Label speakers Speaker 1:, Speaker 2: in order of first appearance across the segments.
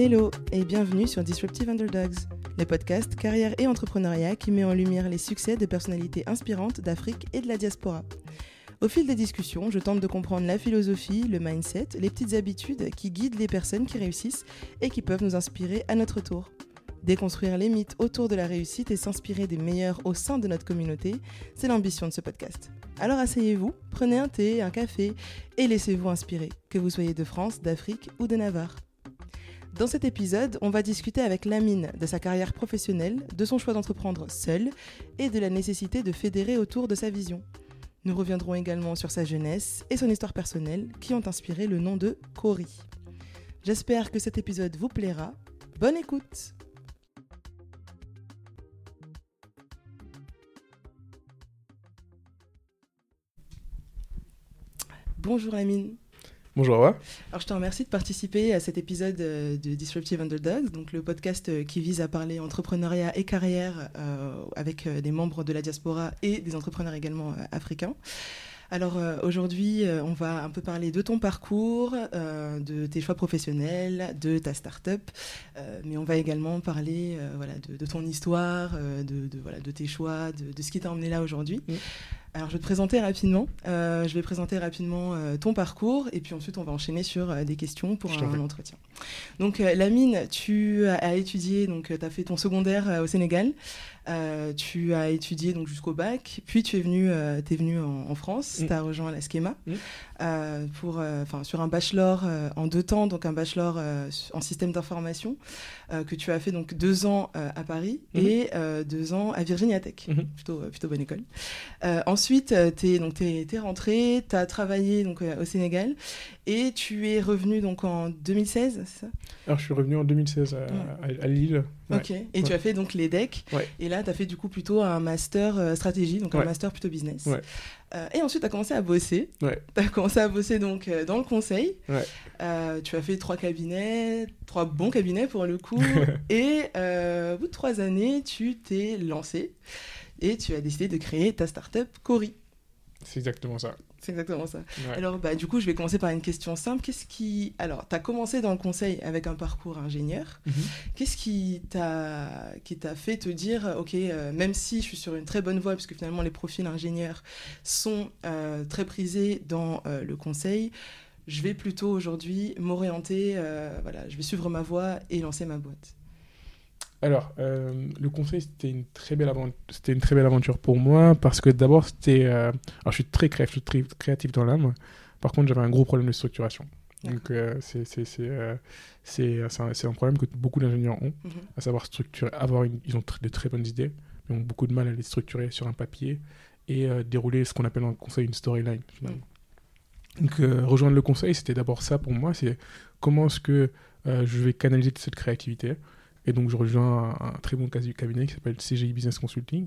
Speaker 1: Hello et bienvenue sur Disruptive Underdogs, le podcast carrière et entrepreneuriat qui met en lumière les succès de personnalités inspirantes d'Afrique et de la diaspora. Au fil des discussions, je tente de comprendre la philosophie, le mindset, les petites habitudes qui guident les personnes qui réussissent et qui peuvent nous inspirer à notre tour. Déconstruire les mythes autour de la réussite et s'inspirer des meilleurs au sein de notre communauté, c'est l'ambition de ce podcast. Alors asseyez-vous, prenez un thé, un café et laissez-vous inspirer, que vous soyez de France, d'Afrique ou de Navarre. Dans cet épisode, on va discuter avec Lamine de sa carrière professionnelle, de son choix d'entreprendre seul et de la nécessité de fédérer autour de sa vision. Nous reviendrons également sur sa jeunesse et son histoire personnelle qui ont inspiré le nom de Cory. J'espère que cet épisode vous plaira. Bonne écoute Bonjour Amine.
Speaker 2: Bonjour Awa.
Speaker 1: Alors je te remercie de participer à cet épisode euh, de Disruptive Underdogs, donc le podcast euh, qui vise à parler entrepreneuriat et carrière euh, avec des membres de la diaspora et des entrepreneurs également africains. Alors aujourd'hui, on va un peu parler de ton parcours, de tes choix professionnels, de ta start-up, mais on va également parler voilà, de, ton histoire, de, voilà, de tes choix, de, ce qui t'a emmené là aujourd'hui. Alors, je vais te présenter rapidement. Euh, je vais présenter rapidement euh, ton parcours et puis ensuite, on va enchaîner sur euh, des questions pour un, entretien. Donc, Lamine, tu as étudié, donc tu as fait ton secondaire au Sénégal. Tu as étudié donc jusqu'au bac, puis tu es venu, es venu en, France, mm. tu as rejoint la Schema mm. pour, sur un bachelor en deux temps, donc un bachelor en système d'information que tu as fait donc deux ans à Paris mm. et deux ans à Virginia Tech, mm-hmm. plutôt, plutôt bonne école. Ensuite, euh, tu es, es, rentré, tu as travaillé donc, euh, au Sénégal et tu es revenu donc, en 2016, c'est ça?
Speaker 2: Alors, je suis revenu en 2016 à, Lille.
Speaker 1: Ok, et tu as fait donc les decks. Et là, tu as fait du coup plutôt un master euh, stratégie, donc un master plutôt business. et ensuite, tu as commencé à bosser. Tu as commencé à bosser donc dans le conseil. tu as fait trois cabinets, trois bons cabinets pour le coup. et au bout de trois années, tu t'es lancé et tu as décidé de créer ta startup Cori.
Speaker 2: C'est exactement ça.
Speaker 1: C'est exactement ça. Alors, bah, du coup, je vais commencer par une question simple. Qu'est-ce qui. Alors, tu as commencé dans le conseil avec un parcours ingénieur. Mhm. Qu'est-ce qui t'a qui t'a fait te dire, OK, euh, même si je suis sur une très bonne voie, puisque finalement, les profils ingénieurs sont euh, très prisés dans euh, le conseil, je vais plutôt aujourd'hui m'orienter, voilà, je vais suivre ma voie et lancer ma boîte
Speaker 2: alors, euh, le conseil, c'était une, très belle c'était une très belle aventure pour moi parce que d'abord, c'était. Euh, alors, je suis très créatif, très créatif dans l'âme. Par contre, j'avais un gros problème de structuration. Donc, euh, c'est un, problème que beaucoup d'ingénieurs ont, mhm. à savoir structurer, avoir ils ont de très bonnes idées, mais ont beaucoup de mal à les structurer sur un papier et dérouler ce qu'on appelle dans le conseil une storyline, finalement. Mhm. Donc, rejoindre le conseil, c'était d'abord ça pour moi c'est comment est-ce que je vais canaliser cette créativité et donc, je rejoins un, très bon cabinet qui s'appelle CGI Business Consulting.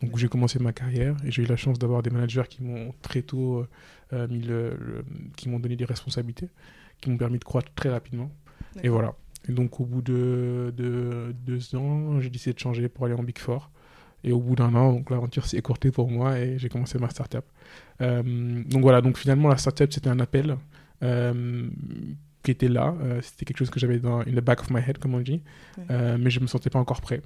Speaker 2: Donc, où j'ai commencé ma carrière et j'ai eu la chance d'avoir des managers qui m'ont très tôt euh, mis le, qui m'ont donné des responsabilités, qui m'ont permis de croître très rapidement. Et voilà. Et donc, au bout de, deux ans, j'ai décidé de changer pour aller en Big Four. Et au bout d'un an, donc l'aventure s'est écourtée pour moi et j'ai commencé ma startup. Euh, donc voilà, donc finalement la startup c'était un appel euh, qui était là. Euh, c'était quelque chose que j'avais dans in the back of my head, comme on dit. Euh, mais je me sentais pas encore prêt.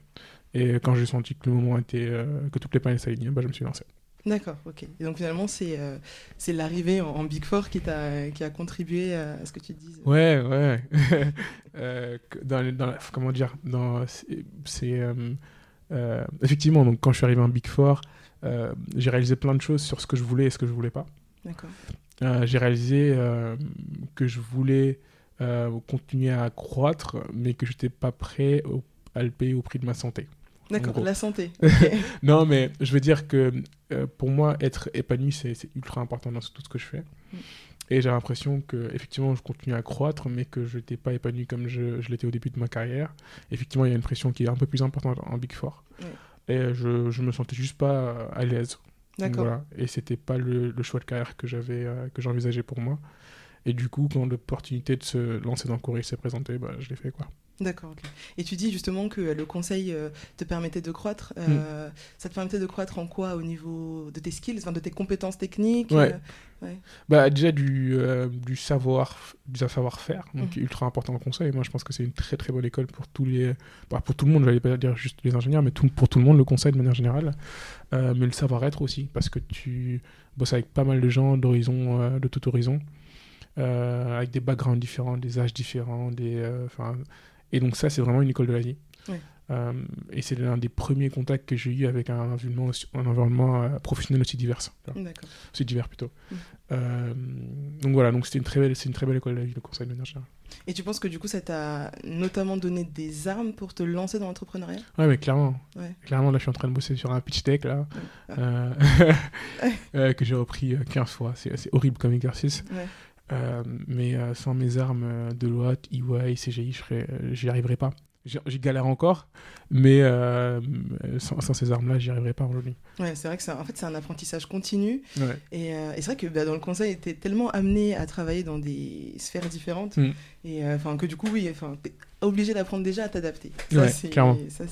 Speaker 2: Et quand j'ai senti que le moment était, euh, que toutes les planètes s'alignaient, bah, je me suis lancé.
Speaker 1: D'accord, ok. Et donc finalement, c'est c'est l'arrivée en, Big Four qui, a, qui a contribué à ce que tu dises.
Speaker 2: Ouais, ouais. dans, dans comment dire dans, c'est, Effectivement, donc, quand je suis arrivé en Big Four, j'ai réalisé plein de choses sur ce que je voulais et ce que je voulais pas.
Speaker 1: D'accord.
Speaker 2: J'ai réalisé que je voulais euh, continuer à croître, mais que je n'étais pas prêt à le payer au prix de ma santé.
Speaker 1: D'accord, la santé.
Speaker 2: non, mais je veux dire que euh, pour moi, être épanoui, c'est ultra important dans tout ce que je fais. Mm. Et j'ai l'impression que effectivement, je continue à croître, mais que je n'étais pas épanoui comme je, je l'étais au début de ma carrière. Effectivement, il y a une pression qui est un peu plus importante en Big Four. Et je, je me sentais juste pas à l'aise. D'accord. Voilà. Et c'était pas le, le, choix de carrière que j'avais, euh, que j'envisageais pour moi. Et du coup, quand l'opportunité de se lancer dans le courrier s'est présentée, bah, je l'ai fait. quoi.
Speaker 1: D'accord. ok. Et tu dis justement que le conseil euh, te permettait de croître. euh, Ça te permettait de croître en quoi au niveau de tes skills, enfin, de tes compétences techniques
Speaker 2: Ouais.
Speaker 1: euh, ouais.
Speaker 2: Bah, déjà du, euh, du savoir du savoir-faire, donc est ultra important en conseil. Moi, je pense que c'est une très très bonne école pour tous les, bah, pour tout le monde. J'allais pas dire juste les ingénieurs, mais tout, pour tout le monde le conseil de manière générale. Euh, mais le savoir-être aussi, parce que tu bosses avec pas mal de gens d'horizons, euh, de tout horizon, euh, avec des backgrounds différents, des âges différents, des, euh, et donc ça, c'est vraiment une école de la vie.
Speaker 1: Ouais.
Speaker 2: Euh, et c'est l'un des premiers contacts que j'ai eu avec un environnement, aussi- un environnement euh, professionnel aussi divers. c'est divers plutôt.
Speaker 1: Mhm.
Speaker 2: Euh, donc voilà, donc c'était une très belle, c'est une très belle école de la vie, le conseil de manière générale.
Speaker 1: Et tu penses que du coup, ça t'a notamment donné des armes pour te lancer dans l'entrepreneuriat?
Speaker 2: Ouais, mais clairement,
Speaker 1: Ouais.
Speaker 2: clairement, là, je suis en train de bosser sur un pitch deck là,
Speaker 1: Ah.
Speaker 2: que j'ai repris euh, 15 fois. C'est c'est horrible comme exercice.
Speaker 1: Ouais.
Speaker 2: Euh, mais euh, sans mes armes euh, Deloitte, EY, CGI, j'y arriverais pas. J'y galère encore, mais sans, sans ces armes-là, j'y arriverais pas aujourd'hui.
Speaker 1: Ouais, c'est vrai que c'est un- en fait, c'est un apprentissage continu.
Speaker 2: Ouais.
Speaker 1: Et, et c'est vrai que bah, dans le conseil, tu es tellement amené à travailler dans des sphères différentes.
Speaker 2: Mm.
Speaker 1: Et enfin que du coup, oui, tu es obligé d'apprendre déjà à t'adapter. Ça,
Speaker 2: Ouais,
Speaker 1: c'est-
Speaker 2: clairement.
Speaker 1: ça,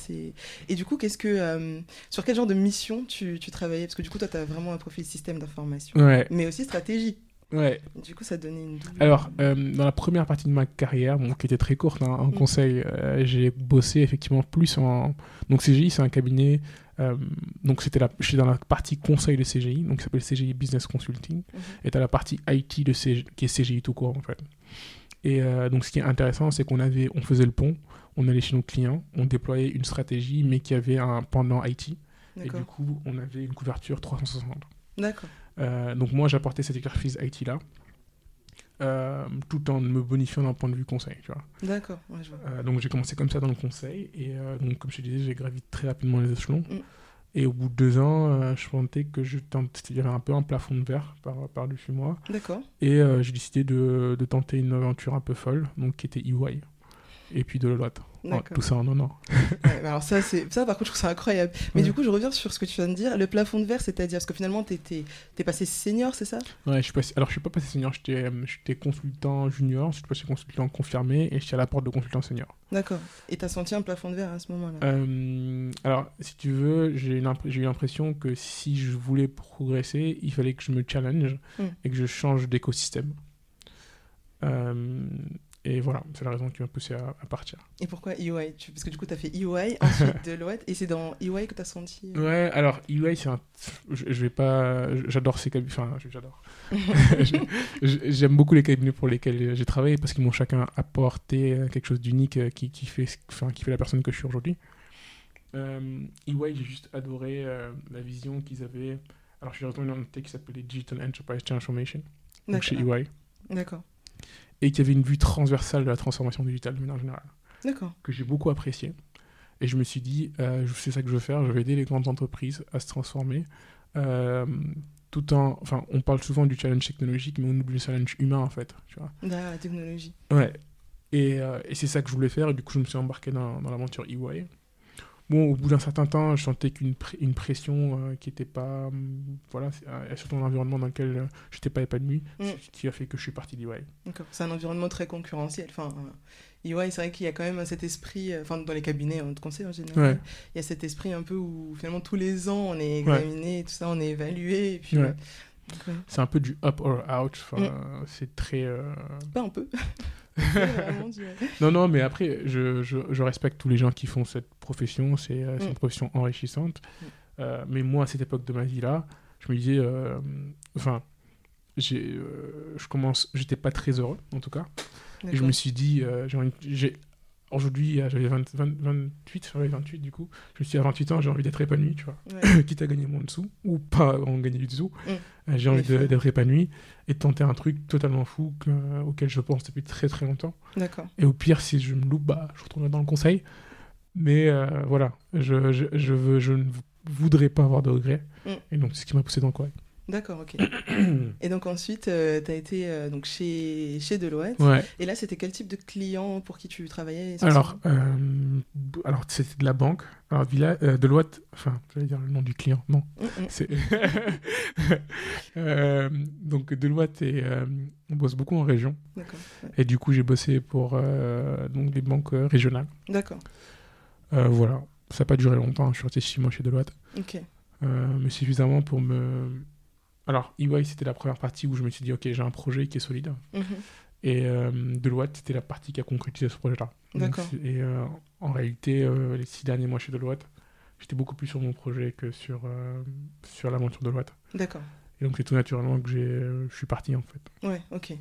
Speaker 1: Et du coup, qu'est-ce que, sur quel genre de mission tu, tu travaillais? Parce que du coup, toi, tu as vraiment un profil système d'information,
Speaker 2: Ouais,
Speaker 1: mais aussi stratégie.
Speaker 2: Ouais.
Speaker 1: Du coup, ça donnait une double.
Speaker 2: Alors, euh, dans la première partie de ma carrière, bon, qui était très courte hein, en
Speaker 1: Mm.
Speaker 2: conseil, euh, j'ai bossé effectivement plus en. Donc, CGI, c'est un cabinet. euh, donc, c'était la... j'étais dans la partie conseil de CGI, donc qui s'appelle CGI Business Consulting.
Speaker 1: Mhm.
Speaker 2: Et tu la partie IT de CG... qui est CGI tout court, en fait. Et donc, ce qui est intéressant, c'est qu'on avait... on faisait le pont, on allait chez nos clients, on déployait une stratégie, mais qui avait un pendant IT. Et du coup, on avait une couverture 360.
Speaker 1: D'accord.
Speaker 2: Euh, donc moi, j'apportais cette expertise IT-là, euh, tout en me bonifiant d'un point de vue conseil. Tu vois.
Speaker 1: D'accord. Ouais, je vois.
Speaker 2: Euh, donc j'ai commencé comme ça dans le conseil, et donc comme je te disais, j'ai gravi très rapidement les échelons.
Speaker 1: Mm.
Speaker 2: Et au bout de deux ans, je sentais que je avait un peu un plafond de verre par, par-dessus moi,
Speaker 1: D'accord.
Speaker 2: et j'ai décidé de, de tenter une aventure un peu folle, donc qui était EY, et puis de. Ouais,
Speaker 1: D'accord.
Speaker 2: tout ça en un an.
Speaker 1: Ouais, bah alors ça, c'est ça par contre, je trouve ça incroyable. Mais
Speaker 2: Ouais.
Speaker 1: du coup, je reviens sur ce que tu viens de dire. Le plafond de verre, c'est-à-dire parce que finalement, t'es es, passé senior, c'est ça?
Speaker 2: Ouais, je suis passé, alors je suis pas passé senior, j'étais euh, consultant junior, je suis passé consultant confirmé, et j'étais à la porte de consultant senior.
Speaker 1: D'accord. Et t'as senti un plafond de verre à ce moment-là?
Speaker 2: Euh, alors, si tu veux, j'ai eu l'impression que si je voulais progresser, il fallait que je me challenge
Speaker 1: Mm.
Speaker 2: et que je change d'écosystème. Euh, et voilà, c'est la raison qui m'a poussé à, à partir.
Speaker 1: Et pourquoi EY Tu- Parce que du coup, t'as fait EY, ensuite Deloitte, et c'est dans EY que t'as senti. euh,
Speaker 2: Ouais, alors EY, c'est un. Je, je vais pas. J'adore ces cabinets. Enfin, j'adore. J'aime beaucoup les cabinets pour lesquels j'ai travaillé parce qu'ils m'ont chacun apporté euh, quelque chose d'unique euh, qui, qui, fait, enfin, qui fait la personne que je suis aujourd'hui. Euh, EY, j'ai juste adoré euh, la vision qu'ils avaient. Alors, je suis retourné dans une entité qui s'appelait Digital Enterprise Transformation, donc chez. EY,
Speaker 1: D'accord.
Speaker 2: Et qui avait une vue transversale de la transformation digitale de manière générale,
Speaker 1: D'accord.
Speaker 2: que j'ai beaucoup apprécié. Et je me suis dit, euh, c'est ça que je veux faire, je vais aider les grandes entreprises à se transformer. euh, tout en. Enfin, on parle souvent du challenge technologique, mais on oublie le challenge humain, en fait. Tu vois.
Speaker 1: Derrière la technologie.
Speaker 2: Ouais. Et, euh, et c'est ça que je voulais faire, et du coup, je me suis embarqué dans, dans l'aventure EY. Bon, au bout d'un certain temps, je sentais qu'une pr- une pression euh, qui n'était pas. hum, voilà, euh, surtout dans un environnement dans lequel euh, je n'étais pas épanoui,
Speaker 1: Mm.
Speaker 2: ce qui a fait que je suis parti d'EY.
Speaker 1: D'accord. C'est un environnement très concurrentiel. Enfin, EY, c'est vrai qu'il y a quand même cet esprit, enfin, dans les cabinets de conseil en général,
Speaker 2: Ouais.
Speaker 1: il y a cet esprit un peu où finalement tous les ans on est examiné, tout ça, on est évalué, et puis.
Speaker 2: Ouais. C'est un peu du up or out, enfin,
Speaker 1: Mm.
Speaker 2: c'est très.
Speaker 1: Pas un peu.
Speaker 2: Non, non, mais après, je, je, je respecte tous les gens qui font cette profession. C'est euh,
Speaker 1: Mm.
Speaker 2: une profession enrichissante.
Speaker 1: Mm.
Speaker 2: Euh, mais moi, à cette époque de ma vie-là, je me disais, euh, enfin, j'ai, je commence, j'étais pas très heureux, en tout cas. Et je me suis dit, j'ai- aujourd'hui, euh, j'avais 20 20 28, j'avais 28 du coup. Je me suis dit, à 28 ans, j'ai envie d'être épanoui, tu vois.
Speaker 1: Ouais.
Speaker 2: Quitte à gagner moins de sous, ou pas en gagner du tout.
Speaker 1: Mm.
Speaker 2: Euh, j'ai envie d'être épanoui et de tenter un truc totalement fou que- auquel je pense depuis très très longtemps.
Speaker 1: D'accord.
Speaker 2: Et au pire, si je me loupe, bah, je retournerai dans le conseil. Mais euh, voilà, je, je, je, veux, je ne voudrais pas avoir de regrets.
Speaker 1: Mm.
Speaker 2: Et donc, c'est ce qui m'a poussé dans le conseil.
Speaker 1: D'accord, ok. et donc ensuite, tu as été donc chez, chez Deloitte.
Speaker 2: Ouais.
Speaker 1: Et là, c'était quel type de client pour qui tu travaillais
Speaker 2: Alors, alors c'était de la banque. Alors, Villa, Deloitte, enfin, je vais dire le nom du client, non. C'est donc Deloitte, et, on bosse beaucoup en région.
Speaker 1: D'accord.
Speaker 2: Et du coup, j'ai bossé pour donc, des banques régionales.
Speaker 1: D'accord.
Speaker 2: voilà, ça n'a pas duré longtemps, je suis resté six mois chez Deloitte.
Speaker 1: Ok.
Speaker 2: mais suffisamment pour me alors, EY, c'était la première partie où je me suis dit, OK, j'ai un projet qui est solide.
Speaker 1: Mhm.
Speaker 2: Et euh, Deloitte, c'était la partie qui a concrétisé ce projet-là.
Speaker 1: D'accord.
Speaker 2: Et euh, en réalité, euh, les six derniers mois chez Deloitte, j'étais beaucoup plus sur mon projet que sur, sur l'aventure Deloitte.
Speaker 1: D'accord.
Speaker 2: Et donc, c'est tout naturellement que je suis parti, en fait.
Speaker 1: Ouais, ok.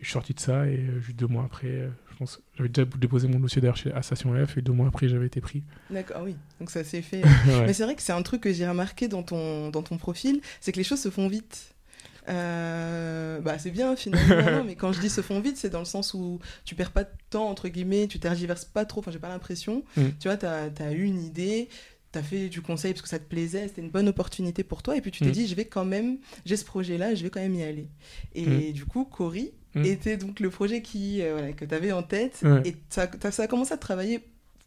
Speaker 2: Je suis sorti de ça et juste deux mois après, je pense, j'avais déjà déposé mon dossier d'ailleurs chez Station F et deux mois après, j'avais été pris.
Speaker 1: D'accord, oui. Donc ça s'est fait. Mais c'est vrai que c'est un truc que j'ai remarqué dans ton, dans ton profil, c'est que les choses se font vite. Euh, bah, c'est bien finalement, mais quand je dis se font vite, c'est dans le sens où tu perds pas de temps, entre guillemets, tu tergiverses pas trop, enfin j'ai pas l'impression.
Speaker 2: Mm.
Speaker 1: Tu vois, tu as, eu une idée, tu as fait du conseil parce que ça te plaisait, c'était une bonne opportunité pour toi, et puis tu t'es
Speaker 2: Mm.
Speaker 1: dit, je vais quand même, j'ai ce projet-là, je vais quand même y aller. Et du coup, Cory
Speaker 2: Mm.
Speaker 1: était donc le projet qui, euh, voilà, que tu avais en tête,
Speaker 2: Ouais.
Speaker 1: et ça, ça a commencé à travailler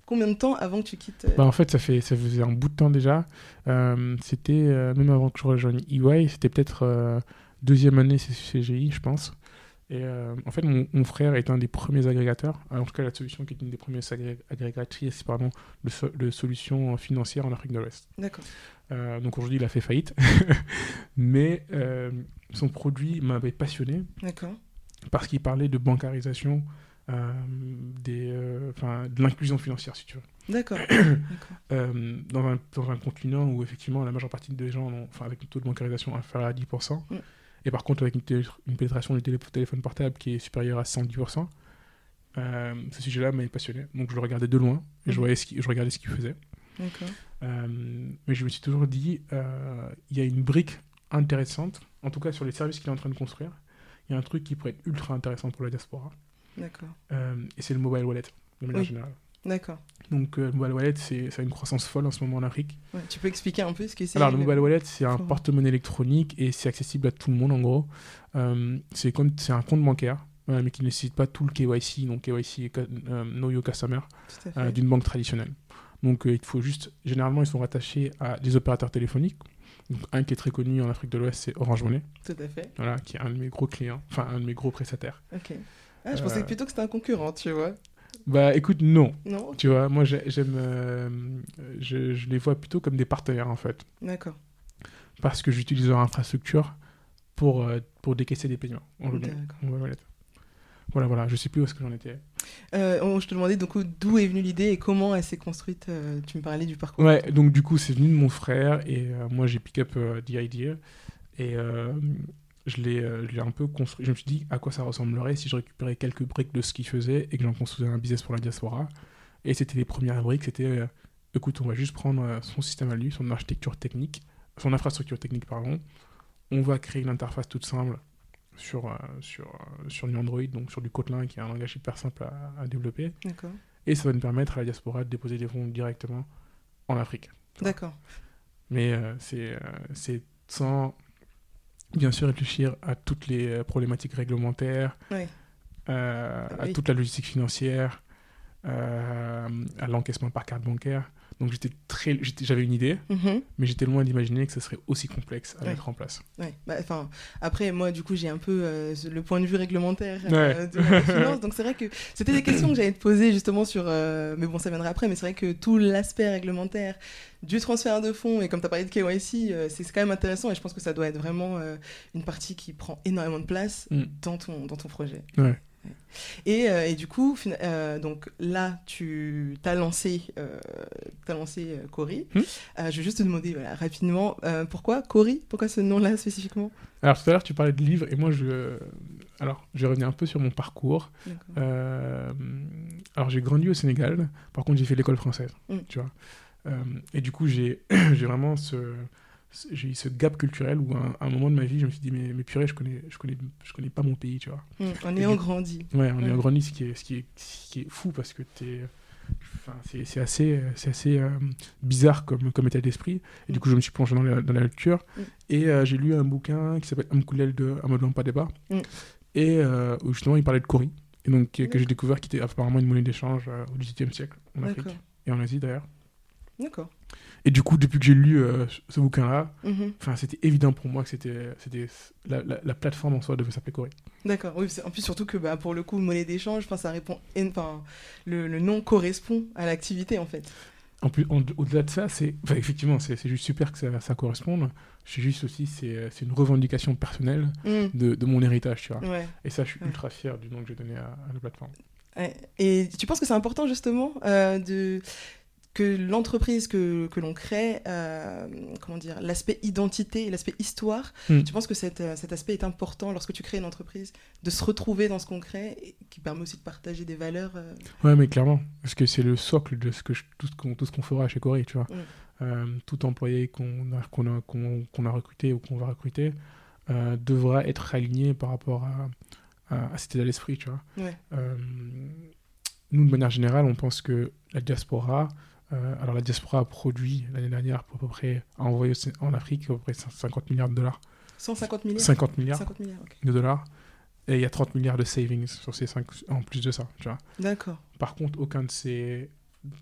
Speaker 1: combien de temps avant que tu quittes euh,
Speaker 2: Bah, en fait, ça, fait, ça faisait un bout de temps déjà. Euh, c'était, même avant que je rejoigne EY, c'était peut-être deuxième année CGI, je pense. Et euh, en fait, mon, mon frère est un des premiers agrégateurs, en tout cas la solution qui est une des premières agré- agrégatrices pardon, de, so- de solutions financières en Afrique de l'Ouest.
Speaker 1: D'accord.
Speaker 2: Euh, donc aujourd'hui, il a fait faillite. Mais euh, son produit m'avait passionné
Speaker 1: D'accord.
Speaker 2: Parce qu'il parlait de bancarisation, euh, des, euh, de l'inclusion financière, si tu veux.
Speaker 1: D'accord.
Speaker 2: Euh, dans, un, dans un continent où effectivement la majeure partie des gens, ont, avec un taux de bancarisation inférieur à 10%,
Speaker 1: Mm.
Speaker 2: et par contre avec une, télé- une pénétration du télé- téléphone portable qui est supérieure à 110%, euh, ce sujet-là m'avait passionné. Donc je le regardais de loin, et je,
Speaker 1: Mhm.
Speaker 2: voyais ce qu'il- je regardais ce qu'il faisait.
Speaker 1: D'accord.
Speaker 2: Mais je me suis toujours dit, il y a une brique intéressante, en tout cas sur les services qu'il est en train de construire, il y a un truc qui pourrait être ultra intéressant pour la diaspora,
Speaker 1: D'accord.
Speaker 2: euh, et c'est le mobile wallet, de manière
Speaker 1: Oui.
Speaker 2: générale.
Speaker 1: D'accord.
Speaker 2: Donc euh, le mobile wallet, c'est, ça a une croissance folle en ce moment en Afrique.
Speaker 1: Ouais, Tu peux expliquer un peu ce que c'est
Speaker 2: Alors, le mobile wallet, c'est un porte-monnaie électronique et c'est accessible à tout le monde en gros. Euh, c'est comme c'est un compte bancaire, euh, mais qui ne nécessite pas tout le KYC, donc KYC, euh, Know Your Customer, d'une banque traditionnelle. Donc, il faut juste. Généralement, ils sont rattachés à des opérateurs téléphoniques. Donc, un qui est très connu en Afrique de l'Ouest, c'est Orange Money,
Speaker 1: Tout à fait.
Speaker 2: voilà, qui est un de mes gros clients, enfin un de mes gros prestataires.
Speaker 1: Ok. Ah, je pensais
Speaker 2: Euh,
Speaker 1: plutôt que c'était un concurrent, tu vois.
Speaker 2: Bah, écoute, non.
Speaker 1: Non
Speaker 2: Tu vois, moi, j'ai- j'aime. euh, je, je les vois plutôt comme des partenaires en fait.
Speaker 1: D'accord.
Speaker 2: parce que j'utilise leur infrastructure pour, euh, pour décaisser des paiements. en ligne.
Speaker 1: D'accord.
Speaker 2: Voilà. Voilà, je sais plus où est-ce que j'en étais.
Speaker 1: Euh, je te demandais donc d'où est venue l'idée et comment elle s'est construite. euh, tu me parlais du parcours.
Speaker 2: Ouais, donc du coup, c'est venu de mon frère et euh, moi j'ai pick up the idea et je l'ai un peu construit. Je me suis dit à quoi ça ressemblerait si je récupérais quelques briques de ce qu'il faisait et que j'en construisais un business pour la diaspora. Et c'était les premières briques, c'était écoute, on va juste prendre son système à lui, son architecture technique, son infrastructure technique, pardon. On va créer une interface toute simple sur, euh, sur, euh, sur du Android, donc sur du Kotlin, qui est un langage hyper simple à, à développer.
Speaker 1: D'accord.
Speaker 2: Et ça va nous permettre à la diaspora de déposer des fonds directement en Afrique.
Speaker 1: D'accord.
Speaker 2: Mais euh, c'est euh, c'est sans, bien sûr, réfléchir à toutes les problématiques réglementaires, euh, à toute la logistique financière, à l'encaissement par carte bancaire. Donc j'étais très, j'avais une idée,
Speaker 1: Mhm.
Speaker 2: mais j'étais loin d'imaginer que ce serait aussi complexe à
Speaker 1: Ouais.
Speaker 2: mettre en place.
Speaker 1: Ouais. Bah, après, moi, du coup, j'ai un peu euh, le point de vue réglementaire
Speaker 2: Ouais.
Speaker 1: euh, de la finance. donc, c'est vrai que c'était des questions que j'allais te poser justement sur. euh, mais bon, ça viendra après. Mais c'est vrai que tout l'aspect réglementaire du transfert de fonds, et comme tu as parlé de KYC, c'est quand même intéressant. Et je pense que ça doit être vraiment une partie qui prend énormément de place
Speaker 2: Mm.
Speaker 1: dans, ton, dans ton projet.
Speaker 2: Ouais.
Speaker 1: Et, euh, et du coup, euh, donc là, tu as lancé, euh, t'as lancé euh, Cory.
Speaker 2: Hmm.
Speaker 1: Je vais juste te demander voilà, rapidement, pourquoi Cory? Pourquoi ce nom-là spécifiquement?
Speaker 2: Alors tout à l'heure tu parlais de livres et moi je, alors je vais revenir un peu sur mon parcours. Alors j'ai grandi au Sénégal, par contre j'ai fait l'école française,
Speaker 1: Mm.
Speaker 2: tu vois. Et du coup j'ai j'ai vraiment ce- j'ai eu ce gap culturel où à un, moment de ma vie je me suis dit mais, mais purée je connais je connais je connais pas mon pays, tu vois.
Speaker 1: Hmm, en
Speaker 2: Et
Speaker 1: ayant
Speaker 2: du-
Speaker 1: grandi.
Speaker 2: Ouais, on est en grandi, ce qui est ce qui est, ce qui est fou parce que t'es c'est assez, assez euh, bizarre comme, comme état d'esprit. Et du mm. coup, je me suis plongé dans la, dans la lecture. Mm. Et euh, j'ai lu un bouquin qui s'appelle Amkoulel de Amadou Padeba. Mm. Et euh, où justement, il parlait de Kori. Et donc, que j'ai découvert qui était apparemment une monnaie d'échange au XVIIIe siècle, en Afrique. Et en Asie d'ailleurs.
Speaker 1: D'accord.
Speaker 2: Et du coup, depuis que j'ai lu euh, ce bouquin-là, mhm. c'était évident pour moi que c'était la, la, la, plateforme en soi devait s'appeler Corée.
Speaker 1: D'accord. Oui, en plus surtout que bah, pour le coup, monnaie d'échange, ça répond, enfin, le, le, nom correspond à l'activité en fait.
Speaker 2: En plus, au-delà de ça, c'est effectivement, c'est juste super que ça, ça corresponde. C'est juste aussi, c'est une revendication personnelle mm. de, de, mon héritage, tu vois. Et ça, je suis ultra fier du nom que j'ai donné à, la plateforme.
Speaker 1: Et tu penses que c'est important justement euh, de que l'entreprise que, que l'on crée, euh, comment dire, l'aspect identité et l'aspect histoire, hmm. tu penses que cet, euh, cet, aspect est important lorsque tu crées une entreprise, de se retrouver dans ce qu'on crée, et qui permet aussi de partager des valeurs euh...
Speaker 2: Ouais, mais clairement, parce que c'est le socle de ce que tout ce qu'on tout ce qu'on fera chez Corée, tu vois. Hmm. Euh, tout employé qu'on a, qu'on a, qu'on, a recruté ou qu'on va recruter devra être aligné par rapport à, à, cet état d'esprit, tu vois. nous, de manière générale, on pense que la diaspora, euh, alors la diaspora a produit l'année dernière pour à peu près, a envoyé en Afrique à peu près 50 milliards de dollars.
Speaker 1: 150 milliards
Speaker 2: 50 milliards, de dollars. Et il y a 30 milliards de savings sur ces 5, en plus de ça.
Speaker 1: D'accord.
Speaker 2: Par contre, aucun de ces.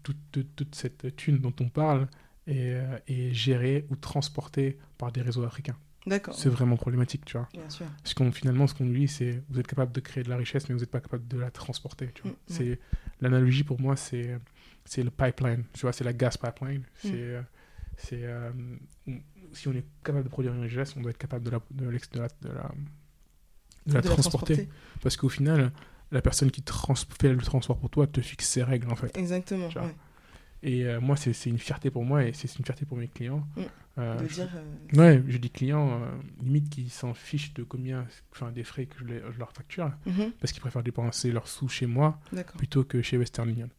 Speaker 2: Toute, toute, cette thune dont on parle est, euh, est gérée ou transportée par des réseaux africains.
Speaker 1: D'accord.
Speaker 2: C'est vraiment problématique, tu vois.
Speaker 1: Bien sûr.
Speaker 2: Parce qu'on finalement, ce qu'on dit, c'est vous êtes capable de créer de la richesse, mais vous n'êtes pas capable de la transporter. Tu vois. Mm, c'est l'analogie pour moi, c'est c'est le pipeline, tu vois, c'est la gas pipeline. Mm. C'est, euh, c'est, euh, si on est capable de produire une richesse, on doit être capable de la, de, la, de la, de la, transporter. Parce qu'au final, la personne qui fait le transport pour toi te fixe ses règles, en fait.
Speaker 1: Exactement.
Speaker 2: Et euh, moi, c'est une fierté pour moi et c'est une fierté pour mes clients.
Speaker 1: Mm. de dire,
Speaker 2: Ouais, je dis clients, limite, qui s'en fichent de combien, enfin, des frais que je, je leur facture, mm-hmm. parce qu'ils préfèrent dépenser leurs sous chez moi plutôt que chez Western Union.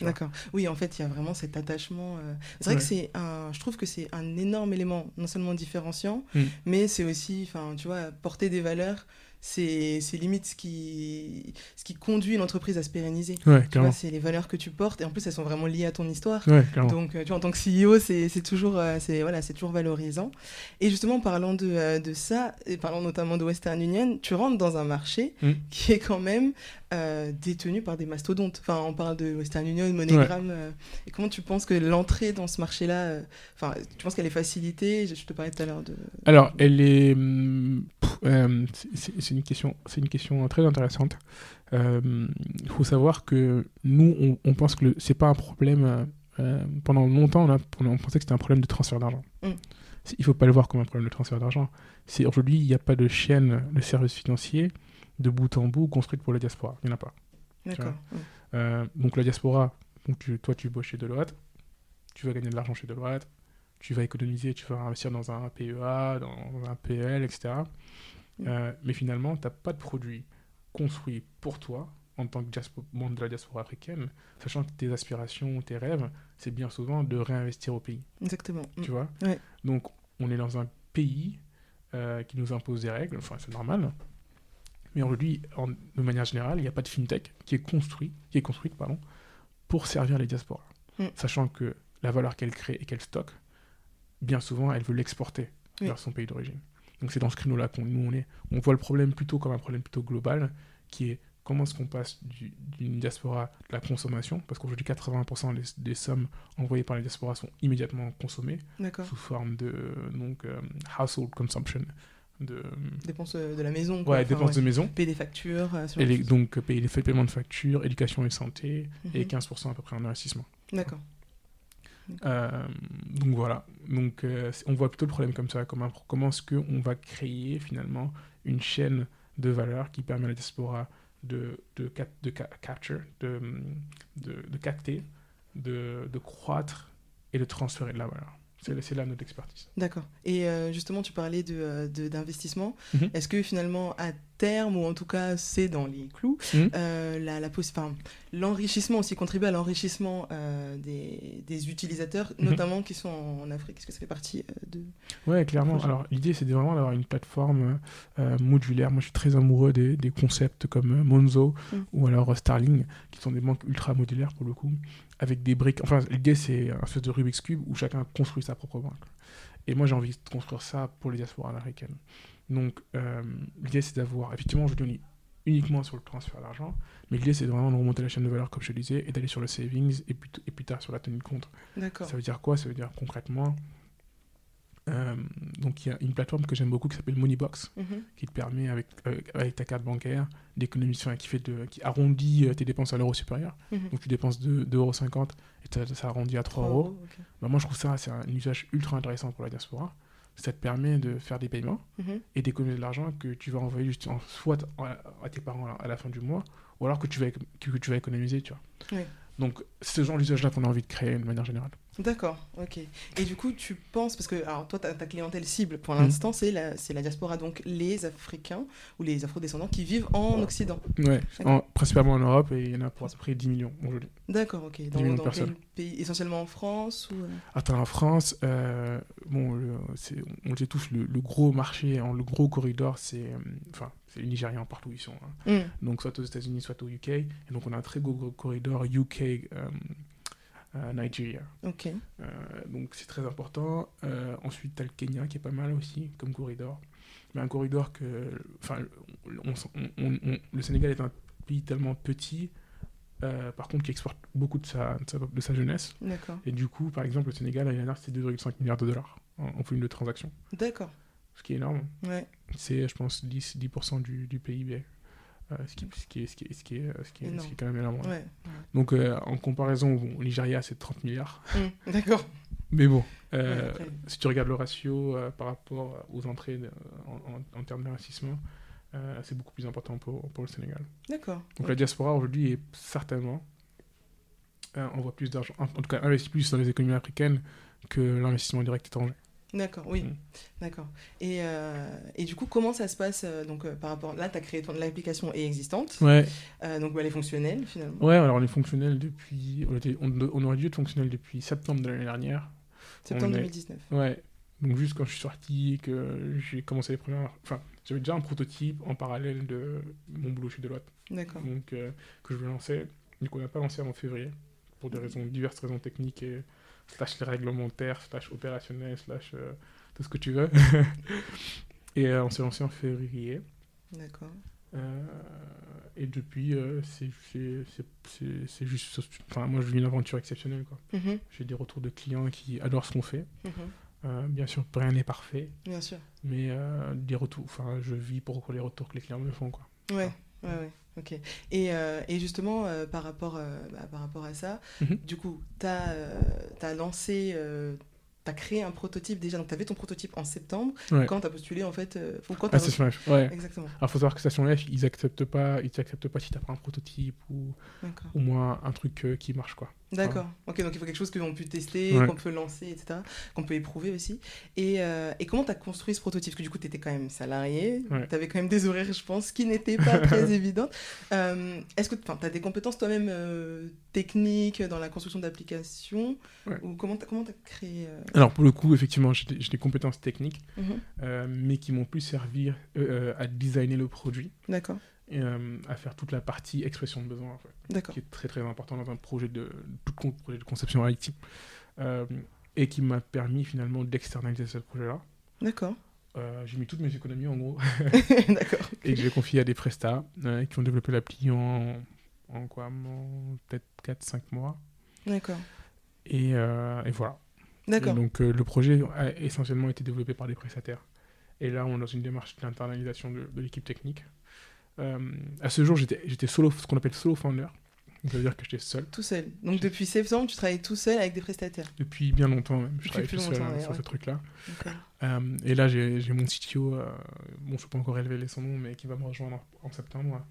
Speaker 1: D'accord. Oui, en fait, il y a vraiment cet attachement. Euh, c'est vrai que c'est un. Je trouve que c'est un énorme élément, non seulement différenciant, mm. mais c'est aussi, enfin, tu vois, porter des valeurs c'est limite ce qui, ce qui conduit l'entreprise à se pérenniser. c'est les valeurs que tu portes et en plus elles sont vraiment liées à ton histoire. Donc euh, tu vois, en tant que CEO, c'est toujours, euh, c'est voilà, toujours valorisant. Et justement, parlant de, euh, de, ça, et parlant notamment de Western Union, tu rentres dans un marché mm. qui est quand même détenu par des mastodontes. Enfin, on parle de Western Union, MoneyGram. et comment tu penses que l'entrée dans ce marché-là, enfin, tu penses qu'elle est facilitée? Je te parlais tout à l'heure de...
Speaker 2: Alors, elle est... C'est une question, c'est une question très intéressante. Il euh, faut savoir que nous, on, pense que c'est pas un problème. Euh, pendant longtemps, on, a, on, pensait que c'était un problème de transfert d'argent. Mm. Il faut pas le voir comme un problème de transfert d'argent. C'est aujourd'hui, il n'y a pas de chaîne de services financiers de bout en bout construite pour la diaspora. Il n'y en a pas.
Speaker 1: D'accord.
Speaker 2: Euh, donc la diaspora, donc toi tu bosses chez Deloitte, tu vas gagner de l'argent chez Deloitte, tu vas économiser, tu vas investir dans un PEA, dans un PL, etc. Mm. Euh, mais finalement, tu n'as pas de produit construit pour toi en tant que membre de la diaspora africaine, sachant que tes aspirations, tes rêves, c'est bien souvent de réinvestir au pays.
Speaker 1: Exactement.
Speaker 2: Tu vois Donc, on est dans un pays euh, qui nous impose des règles, enfin, c'est normal. Mais aujourd'hui, de manière générale, il n'y a pas de fintech qui est construit, qui est construite pardon, pour servir les diasporas. Mm. Sachant que la valeur qu'elle crée et qu'elle stocke, bien souvent, elle veut l'exporter vers son pays d'origine. Donc c'est dans ce créneau-là qu'on nous on est. On voit le problème plutôt comme un problème plutôt global, qui est comment est-ce qu'on passe d'une diaspora de la consommation, parce qu'aujourd'hui 80% des, sommes envoyées par les diasporas sont immédiatement consommées sous forme de donc euh, household consumption. De,
Speaker 1: dépenses de la maison.
Speaker 2: Quoi. Ouais, dépenses de maison.
Speaker 1: Payer des factures. Euh,
Speaker 2: et donc payer les paiements de factures, éducation et santé, et 15% mhm. à peu près en investissement.
Speaker 1: D'accord.
Speaker 2: Euh, donc voilà, donc euh, on voit plutôt le problème comme ça, comment, est-ce qu'on va créer finalement une chaîne de valeur qui permet à la diaspora de, de, de, capture, de, capter, de croître et de transférer de la valeur. C'est là notre expertise.
Speaker 1: D'accord. Et euh, justement, tu parlais d'investissement. De, mhm. Est-ce que finalement, à terme, ou en tout cas c'est dans les clous, mhm. euh, la, la l'enrichissement aussi, contribuer à l'enrichissement euh, des, des, utilisateurs, mhm. notamment qui sont en, Afrique? Est-ce que ça fait partie euh, de...
Speaker 2: Ouais, clairement. Alors l'idée c'est vraiment d'avoir une plateforme modulaire. Moi je suis très amoureux des, des concepts comme Monzo mhm. ou alors Starling, qui sont des banques ultra modulaires pour le coup, avec des briques. Enfin, l'idée, c'est un espèce de Rubik's Cube où chacun construit sa propre banque. Et moi, j'ai envie de construire ça pour les diasporas américaines. Donc, euh, l'idée, c'est d'avoir. Effectivement, je dis uniquement sur le transfert d'argent, mais l'idée, c'est vraiment de remonter la chaîne de valeur, comme je te disais, et d'aller sur le savings et puis, et plus tard sur la tenue de compte.
Speaker 1: D'accord.
Speaker 2: Ça veut dire quoi? Ça veut dire concrètement. Euh, donc, il y a une plateforme que j'aime beaucoup qui s'appelle Moneybox,
Speaker 1: Mhm.
Speaker 2: qui te permet, avec, euh, avec ta carte bancaire, d'économiser, enfin, qui, fait de, qui arrondit euh, tes dépenses à l'euro supérieur.
Speaker 1: Mhm.
Speaker 2: Donc, tu dépenses 2,50€ et ça, arrondit à 3 euros. Bah, moi, je trouve ça, c'est un usage ultra intéressant pour la diaspora. Ça te permet de faire des paiements
Speaker 1: Mhm.
Speaker 2: et d'économiser de l'argent que tu vas envoyer juste en- soit à, à tes parents à la fin du mois, ou alors que tu vas, que, que tu vas économiser, tu vois.
Speaker 1: Oui.
Speaker 2: Donc, c'est ce genre d'usage-là qu'on a envie de créer de manière générale.
Speaker 1: D'accord, ok. Et du coup, tu penses, parce que alors, toi, ta, ta clientèle cible pour
Speaker 2: Mhm.
Speaker 1: l'instant, c'est la, diaspora, donc les Africains ou les Afro-descendants qui vivent en Occident.
Speaker 2: Ouais, en- principalement en Europe, et il y en a pour à peu près 10 millions aujourd'hui.
Speaker 1: D'accord, ok. Dans,
Speaker 2: millions de
Speaker 1: dans quel
Speaker 2: personnes.
Speaker 1: pays? Essentiellement en France ou... euh,
Speaker 2: Attends, en France, euh, bon, le- on le sait tous, le, le gros marché, le gros corridor, c'est euh, enfin, c'est les Nigérians partout où ils sont. hein.
Speaker 1: hmm,
Speaker 2: Donc, soit aux États-Unis, soit au UK. Et donc, on a un très gros, gros corridor UK, euh, euh, Nigeria.
Speaker 1: Ok.
Speaker 2: Euh, donc, c'est très important. Ensuite, tu as le Kenya qui est pas mal aussi comme corridor. Mais un corridor que. Enfin, on- on- on- on- le Sénégal est un pays tellement petit. euh, par contre, qui exporte beaucoup de sa, de sa, de sa jeunesse. Et du coup, par exemple, le Sénégal, l'année dernière, c'était 2,5 milliards de dollars en, en volume de transactions.
Speaker 1: D'accord.
Speaker 2: Ce qui est énorme.
Speaker 1: Ouais.
Speaker 2: C'est, je pense, 10, 10% du, du PIB. Euh, ce, qui, ce, qui est, ce, qui est, ce, qui est, ce, qui est, ce
Speaker 1: Énorme.
Speaker 2: qui est quand même énorme. ouais.
Speaker 1: Ouais.
Speaker 2: Donc, euh, en comparaison, bon, Nigeria, c'est 30 milliards.
Speaker 1: Hmm, D'accord.
Speaker 2: Mais bon, euh, si tu regardes le ratio par rapport aux entrées de- en, en- en termes d'investissement, c'est beaucoup plus important pour, pour le Sénégal.
Speaker 1: D'accord.
Speaker 2: Donc la diaspora aujourd'hui est certainement, on voit plus d'argent, en, en tout cas investit plus dans les économies africaines que l'investissement direct étranger.
Speaker 1: D'accord, oui.
Speaker 2: Mm.
Speaker 1: D'accord. Et, euh, et du coup, comment ça se passe euh, donc, euh, par rapport... Là, tu as créé ton... L'application est existante,
Speaker 2: Ouais,
Speaker 1: donc bah, elle est fonctionnelle finalement.
Speaker 2: ouais, alors on est fonctionnel depuis, on, était- on, on aurait dû être fonctionnel depuis septembre de l'année dernière.
Speaker 1: Septembre
Speaker 2: on est-
Speaker 1: 2019.
Speaker 2: Ouais, donc juste quand je suis sorti, que j'ai commencé les premières, enfin, j'avais déjà un prototype en parallèle de mon boulot chez Deloitte.
Speaker 1: D'accord.
Speaker 2: donc que je veux lancer. Du coup, on n'a pas lancé avant février pour des raisons diverses raisons techniques et slash réglementaires, slash opérationnelles, slash euh, tout ce que tu veux. et euh, on s'est lancé en février.
Speaker 1: D'accord.
Speaker 2: Euh, et depuis, c'est juste. Enfin, moi, je vis une aventure exceptionnelle. quoi.
Speaker 1: Mhm,
Speaker 2: J'ai des retours de clients qui adorent ce qu'on fait.
Speaker 1: mhm.
Speaker 2: Euh, bien sûr, rien n'est parfait,
Speaker 1: Bien sûr.
Speaker 2: mais des retours. Enfin, je vis pour les retours que les clients me font. Quoi.
Speaker 1: Ouais, ouais, ouais. Ok. Et, euh, et justement, euh, par, rapport, euh, bah, par rapport à ça,
Speaker 2: Mhm.
Speaker 1: du coup, tu as, lancé, tu as créé un prototype déjà. Donc, tu avais ton prototype en septembre
Speaker 2: Ouais.
Speaker 1: quand tu as postulé, en fait. ou quand
Speaker 2: Ah, c'est
Speaker 1: reçu-
Speaker 2: Smash, ouais.
Speaker 1: Exactement.
Speaker 2: Alors, faut savoir que Station F, ils acceptent pas, ils t'acceptent pas si t'as pas un prototype ou au moins un truc qui marche, quoi.
Speaker 1: D'accord. Ok, donc il faut quelque chose qu'on peut tester,
Speaker 2: Ouais.
Speaker 1: qu'on peut lancer, etc. Qu'on peut éprouver aussi. Et, euh, et comment tu as construit ce prototype? Parce que du coup, tu étais quand même salarié,
Speaker 2: Ouais.
Speaker 1: tu avais quand même des horaires, je pense, qui n'étaient pas très évidentes. Euh, Est-ce que tu as des compétences toi-même euh, techniques dans la construction d'applications?
Speaker 2: Ouais.
Speaker 1: Ou comment tu as créé euh,
Speaker 2: Alors, pour le coup, effectivement, j'ai des, compétences techniques,
Speaker 1: mhm.
Speaker 2: mais qui m'ont plus servi à designer le produit
Speaker 1: D'accord,
Speaker 2: et euh, à faire toute la partie expression de besoin, en fait,
Speaker 1: d'accord.
Speaker 2: qui est très très important dans un projet de, con- projet de conception IT. Euh, et qui m'a permis finalement d'externaliser ce projet-là.
Speaker 1: D'accord.
Speaker 2: Euh, j'ai mis toutes mes économies en gros
Speaker 1: d'accord.
Speaker 2: et que j'ai confié à des prestats euh, qui ont développé l'appli en, en quoi peut-être 4-5 mois.
Speaker 1: D'accord.
Speaker 2: Et, et voilà.
Speaker 1: D'accord.
Speaker 2: donc le projet a essentiellement été développé par des prestataires. Et là, on est dans une démarche d'internalisation de, de l'équipe technique. Euh, à ce jour, j'étais solo, ce qu'on appelle solo founder. Ça veut dire que j'étais seul.
Speaker 1: Tout seul. Donc depuis septembre, tu travailles tout seul avec des prestataires.
Speaker 2: Depuis bien longtemps même. Je travaille tout seul
Speaker 1: ouais,
Speaker 2: sur
Speaker 1: ouais.
Speaker 2: ce truc-là. Euh, et là, j'ai mon CTO, euh, bon, je ne peux pas encore révéler son nom, mais qui va me rejoindre en, en septembre.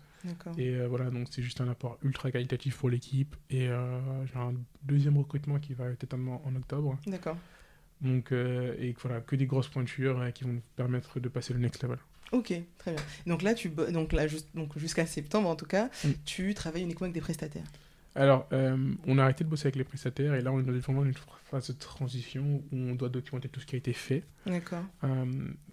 Speaker 2: Et euh, voilà, donc c'est juste un apport ultra qualitatif pour l'équipe. Et j'ai un deuxième recrutement qui va être étonnamment en octobre.
Speaker 1: D'accord.
Speaker 2: Donc, et voilà, que des grosses pointures qui vont nous permettre de passer le next level.
Speaker 1: Ok, très bien. Donc là, tu donc là, juste, donc jusqu'à septembre en tout cas,
Speaker 2: Mm.
Speaker 1: tu travailles uniquement avec des prestataires.
Speaker 2: Alors, euh, on a arrêté de bosser avec les prestataires et là, on est dans une phase de transition où on doit documenter tout ce qui a été fait
Speaker 1: D'accord.
Speaker 2: euh,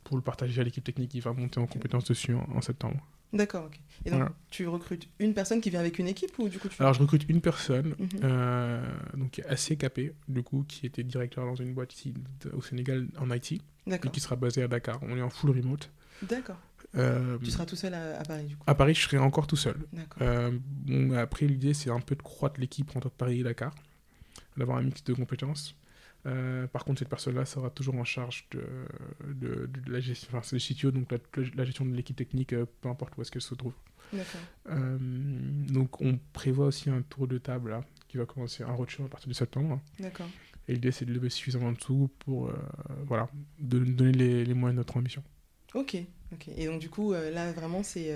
Speaker 2: pour le partager à l'équipe technique qui va monter en compétence dessus en, en septembre.
Speaker 1: D'accord, ok. Et donc, tu recrutes une personne qui vient avec une équipe ou du coup
Speaker 2: Alors, je recrute une personne, mhm. euh, donc assez capée, du coup, qui était directeur dans une boîte ici au Sénégal en IT, et qui sera basée à Dakar. On est en full remote.
Speaker 1: D'accord. Euh, tu seras tout seul à, Paris, du coup
Speaker 2: À Paris, je serai encore tout seul. Euh, bon, après, l'idée, c'est un peu de croître l'équipe entre Paris et Dakar, d'avoir un mix de compétences. Euh, par contre, cette personne-là sera toujours en charge de, de, la gestion, enfin, c'est le CTO, donc la, gestion de l'équipe technique, euh, peu importe où est-ce qu'elle se trouve. Euh, donc, on prévoit aussi un tour de table là, qui va commencer un roadshow à partir de septembre. D'accord. Et l'idée, c'est de lever suffisamment de sous pour voilà, de donner les, les, moyens de notre ambition.
Speaker 1: Ok, ok. Et donc, du coup, là, vraiment, c'est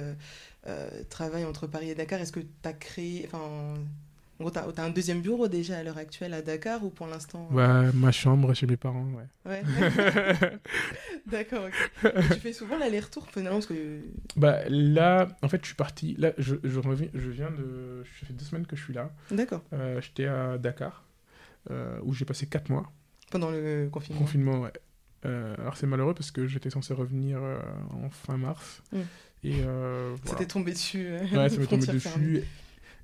Speaker 1: travail entre Paris et Dakar. Est-ce que tu as créé. Enfin, tu as, un deuxième bureau déjà à l'heure actuelle à Dakar ou pour l'instant
Speaker 2: euh? ma chambre chez mes parents, ouais.
Speaker 1: Ouais. D'accord, tu fais souvent l'aller-retour finalement parce que...
Speaker 2: Bah là, en fait, je suis parti. Là, je, je, reviens, je viens de. Ça fait deux semaines que je suis là.
Speaker 1: D'accord.
Speaker 2: Euh, J'étais à Dakar euh, où j'ai passé quatre mois.
Speaker 1: Pendant le confinement
Speaker 2: Confinement, ouais. Euh, alors c'est malheureux parce que j'étais censé revenir en fin mars. Mm. Et
Speaker 1: C'était tombé dessus.
Speaker 2: Ouais, ça m'est tombé dessus.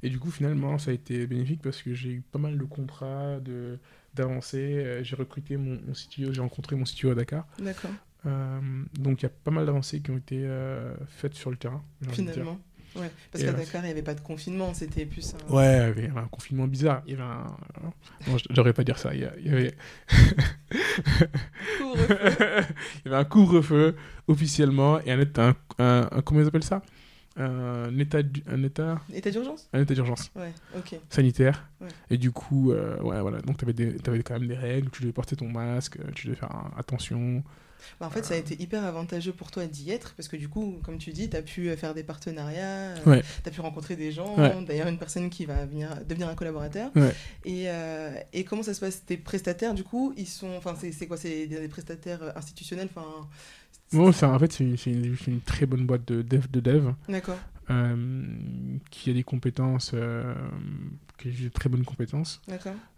Speaker 2: Et du coup, finalement, ça a été bénéfique parce que j'ai eu pas mal de contrats, de d'avancer. Euh, j'ai recruté mon, mon CTO, j'ai rencontré mon CTO à Dakar.
Speaker 1: D'accord.
Speaker 2: Euh, donc il y a pas mal d'avancées qui ont été euh, faites sur le terrain.
Speaker 1: Finalement. Ouais, parce qu'à Dakar, il n'y avait pas de confinement, c'était plus un...
Speaker 2: Ouais, il y avait un confinement bizarre. Il y avait un... Non, j'aurais pas dire ça. Il y, avait... il y avait un couvre-feu officiellement et un, un, un, comment ils appellent ça? Un état un état
Speaker 1: état d'urgence?
Speaker 2: Un état d'urgence.
Speaker 1: Ouais,
Speaker 2: sanitaire. Et du coup euh, ouais voilà. Donc tu avais, avais, quand même des règles. Tu devais porter ton masque tu devais faire attention.
Speaker 1: Bah, en fait ça a été hyper avantageux pour toi d'y être parce que du coup comme tu dis tu as pu faire des partenariats
Speaker 2: euh,
Speaker 1: tu as pu rencontrer des gens. D'ailleurs une personne qui va venir devenir un collaborateur. Et, euh, et comment ça se passe? Tes prestataires du coup ils sont enfin c'est quoi? C'est des, prestataires institutionnels? Enfin
Speaker 2: Bon, en fait, c'est une, une, très bonne boîte de dev. De dev
Speaker 1: D'accord.
Speaker 2: Euh, qui a des compétences, euh, que j'ai de très bonnes compétences,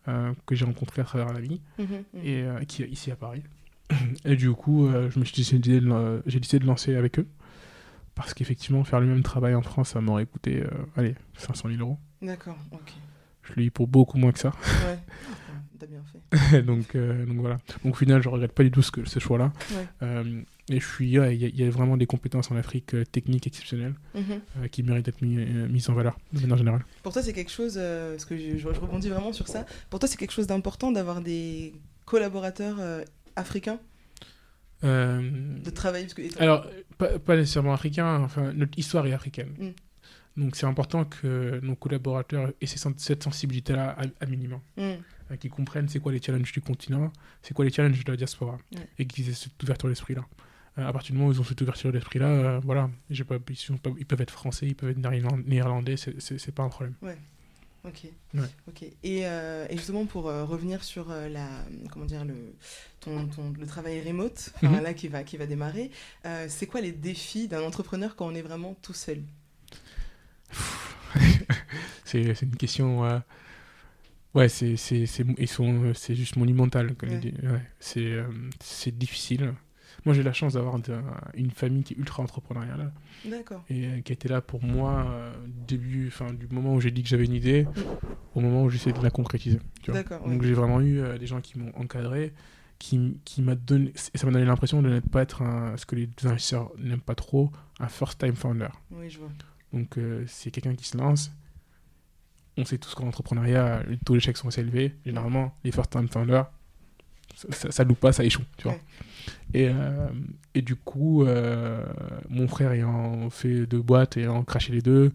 Speaker 2: euh, que j'ai rencontrées à travers la vie, mhm, mhm. et qui est ici à Paris. Et du coup, je me suis décidé de, j'ai décidé de lancer avec eux, parce qu'effectivement, faire le même travail en France, ça m'aurait coûté, allez, 500 000 euros.
Speaker 1: D'accord, ok.
Speaker 2: Je l'ai eu pour beaucoup moins que ça.
Speaker 1: Ouais. T'as bien fait.
Speaker 2: donc, donc voilà. Donc au final, je regrette pas du tout ce, ce choix-là. Ouais. Et je suis, il y, a vraiment des compétences en Afrique euh, techniques exceptionnelles mhm. euh, qui méritent d'être euh, mises en valeur de manière générale.
Speaker 1: Pour toi, c'est quelque chose, parce que je, rebondis vraiment sur ça, pour toi, c'est quelque chose d'important d'avoir des collaborateurs africains? De travailler parce que...
Speaker 2: Alors, pas, nécessairement africains, enfin, notre histoire est africaine. Mm. Donc c'est important que nos collaborateurs aient cette sensibilité-là à, minimum. Mm. Qu'ils comprennent c'est quoi les challenges du continent, c'est quoi les challenges de la diaspora, et qu'ils aient cette ouverture d'esprit-là. Euh, à partir du moment où ils ont cette ouverture d'esprit-là, euh, voilà, ils, pas, ils, peuvent être français, ils peuvent être néerlandais, c'est pas un problème.
Speaker 1: Ouais. Ok. Et, euh, et, justement pour revenir sur la comment dire le ton, ton le travail remote, mhm. là qui va qui va démarrer, c'est quoi les défis d'un entrepreneur quand on est vraiment tout seul?
Speaker 2: C'est une question. Ouais, c'est c'est juste monumental. Ouais. C'est difficile. Moi, j'ai la chance d'avoir une famille qui est ultra entrepreneuriale.
Speaker 1: D'accord.
Speaker 2: Et euh, qui a été là pour moi euh, début, fin, du moment où j'ai dit que j'avais une idée au moment où j'essaie de la concrétiser.
Speaker 1: D'accord.
Speaker 2: Donc, j'ai vraiment eu euh, des gens qui m'ont encadré, qui, qui m'a donné, et ça m'a donné l'impression de ne pas être un, ce que les investisseurs n'aiment pas trop, un first-time founder.
Speaker 1: Oui, je vois.
Speaker 2: Donc, c'est quelqu'un qui se lance. On sait tous qu'en entrepreneuriat, les taux d'échec sont assez élevés. Généralement, les first-time founders, ça, ça, loupe pas, ça échoue. Tu vois. Et, euh, et du coup, euh, mon frère ayant fait deux boîtes et ayant craché les deux,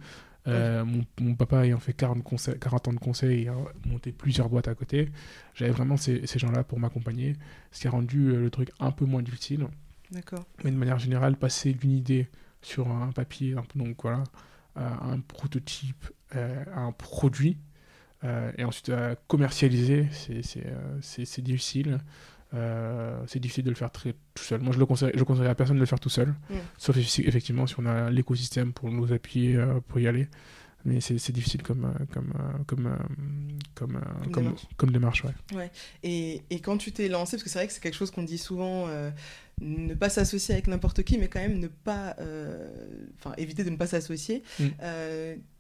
Speaker 2: euh, mon, mon, papa ayant fait 40, 40 ans de conseil et ayant monté plusieurs boîtes à côté, j'avais vraiment ces, ces gens-là pour m'accompagner, ce qui a rendu le truc un peu moins difficile.
Speaker 1: D'accord.
Speaker 2: Mais de manière générale, passer d'une idée sur un papier, donc voilà, un prototype, à un produit, et ensuite à commercialiser, c'est difficile. Euh, c'est difficile de le faire très, tout seul. Moi, je ne conseille, je conseille à personne de le faire tout seul. Mm. Sauf effectivement si on a l'écosystème pour nous appuyer euh, pour y aller. Mais c'est difficile comme, euh, comme, comme, comme, comme, comme, démarche. ouais.
Speaker 1: ouais. Et, et, quand tu t'es lancé, parce que c'est vrai que c'est quelque chose qu'on dit souvent ne pas s'associer avec n'importe qui, mais quand même ne pas, enfin éviter de ne pas s'associer. Mm.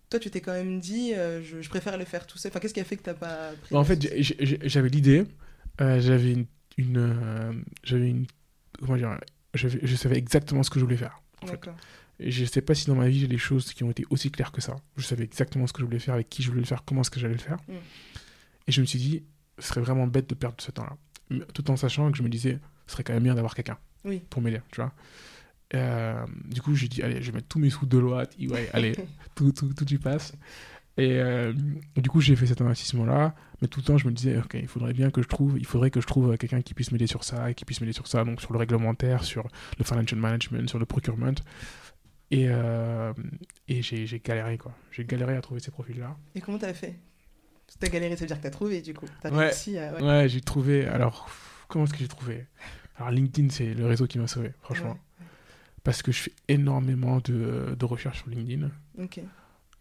Speaker 1: toi, tu t'es quand même dit, je, préfère le faire tout seul. Enfin, qu'est-ce qui a fait que tu n'as pas pris
Speaker 2: En fait, j'avais l'idée, j'avais une, une j'avais une, comment dire, je savais exactement ce que je voulais faire. En fait. Et je ne sais pas si dans ma vie j'ai des choses qui ont été aussi claires que ça. Je savais exactement ce que je voulais faire, avec qui je voulais le faire, comment est-ce que j'allais le faire. Mm. Et je me suis dit, ce serait vraiment bête de perdre ce temps-là. Tout en sachant que je me disais, ce serait quand même bien d'avoir quelqu'un
Speaker 1: oui.
Speaker 2: pour m'aider, tu vois. Euh, du coup, j'ai dit, allez, je vais mettre tous mes sous de loi, ouais, allez, tout, tout, tout y passe. Et euh, du coup, j'ai fait cet investissement-là, mais tout le temps, je me disais, ok, il faudrait bien que je trouve, il faudrait que je trouve quelqu'un qui puisse m'aider sur ça, qui puisse m'aider sur ça, donc sur le réglementaire, sur le financial management, sur le procurement. Et, euh, et j'ai galéré, quoi. J'ai galéré à trouver ces profils-là.
Speaker 1: Et comment t'as fait? T'as galéré, ça veut dire que t'as trouvé, du coup. As
Speaker 2: ouais, réussi à... ouais. j'ai trouvé. Alors, comment est-ce que j'ai trouvé? Alors, LinkedIn, c'est le réseau qui m'a sauvé, franchement. Parce que je fais énormément de, de recherches sur LinkedIn.
Speaker 1: Ok.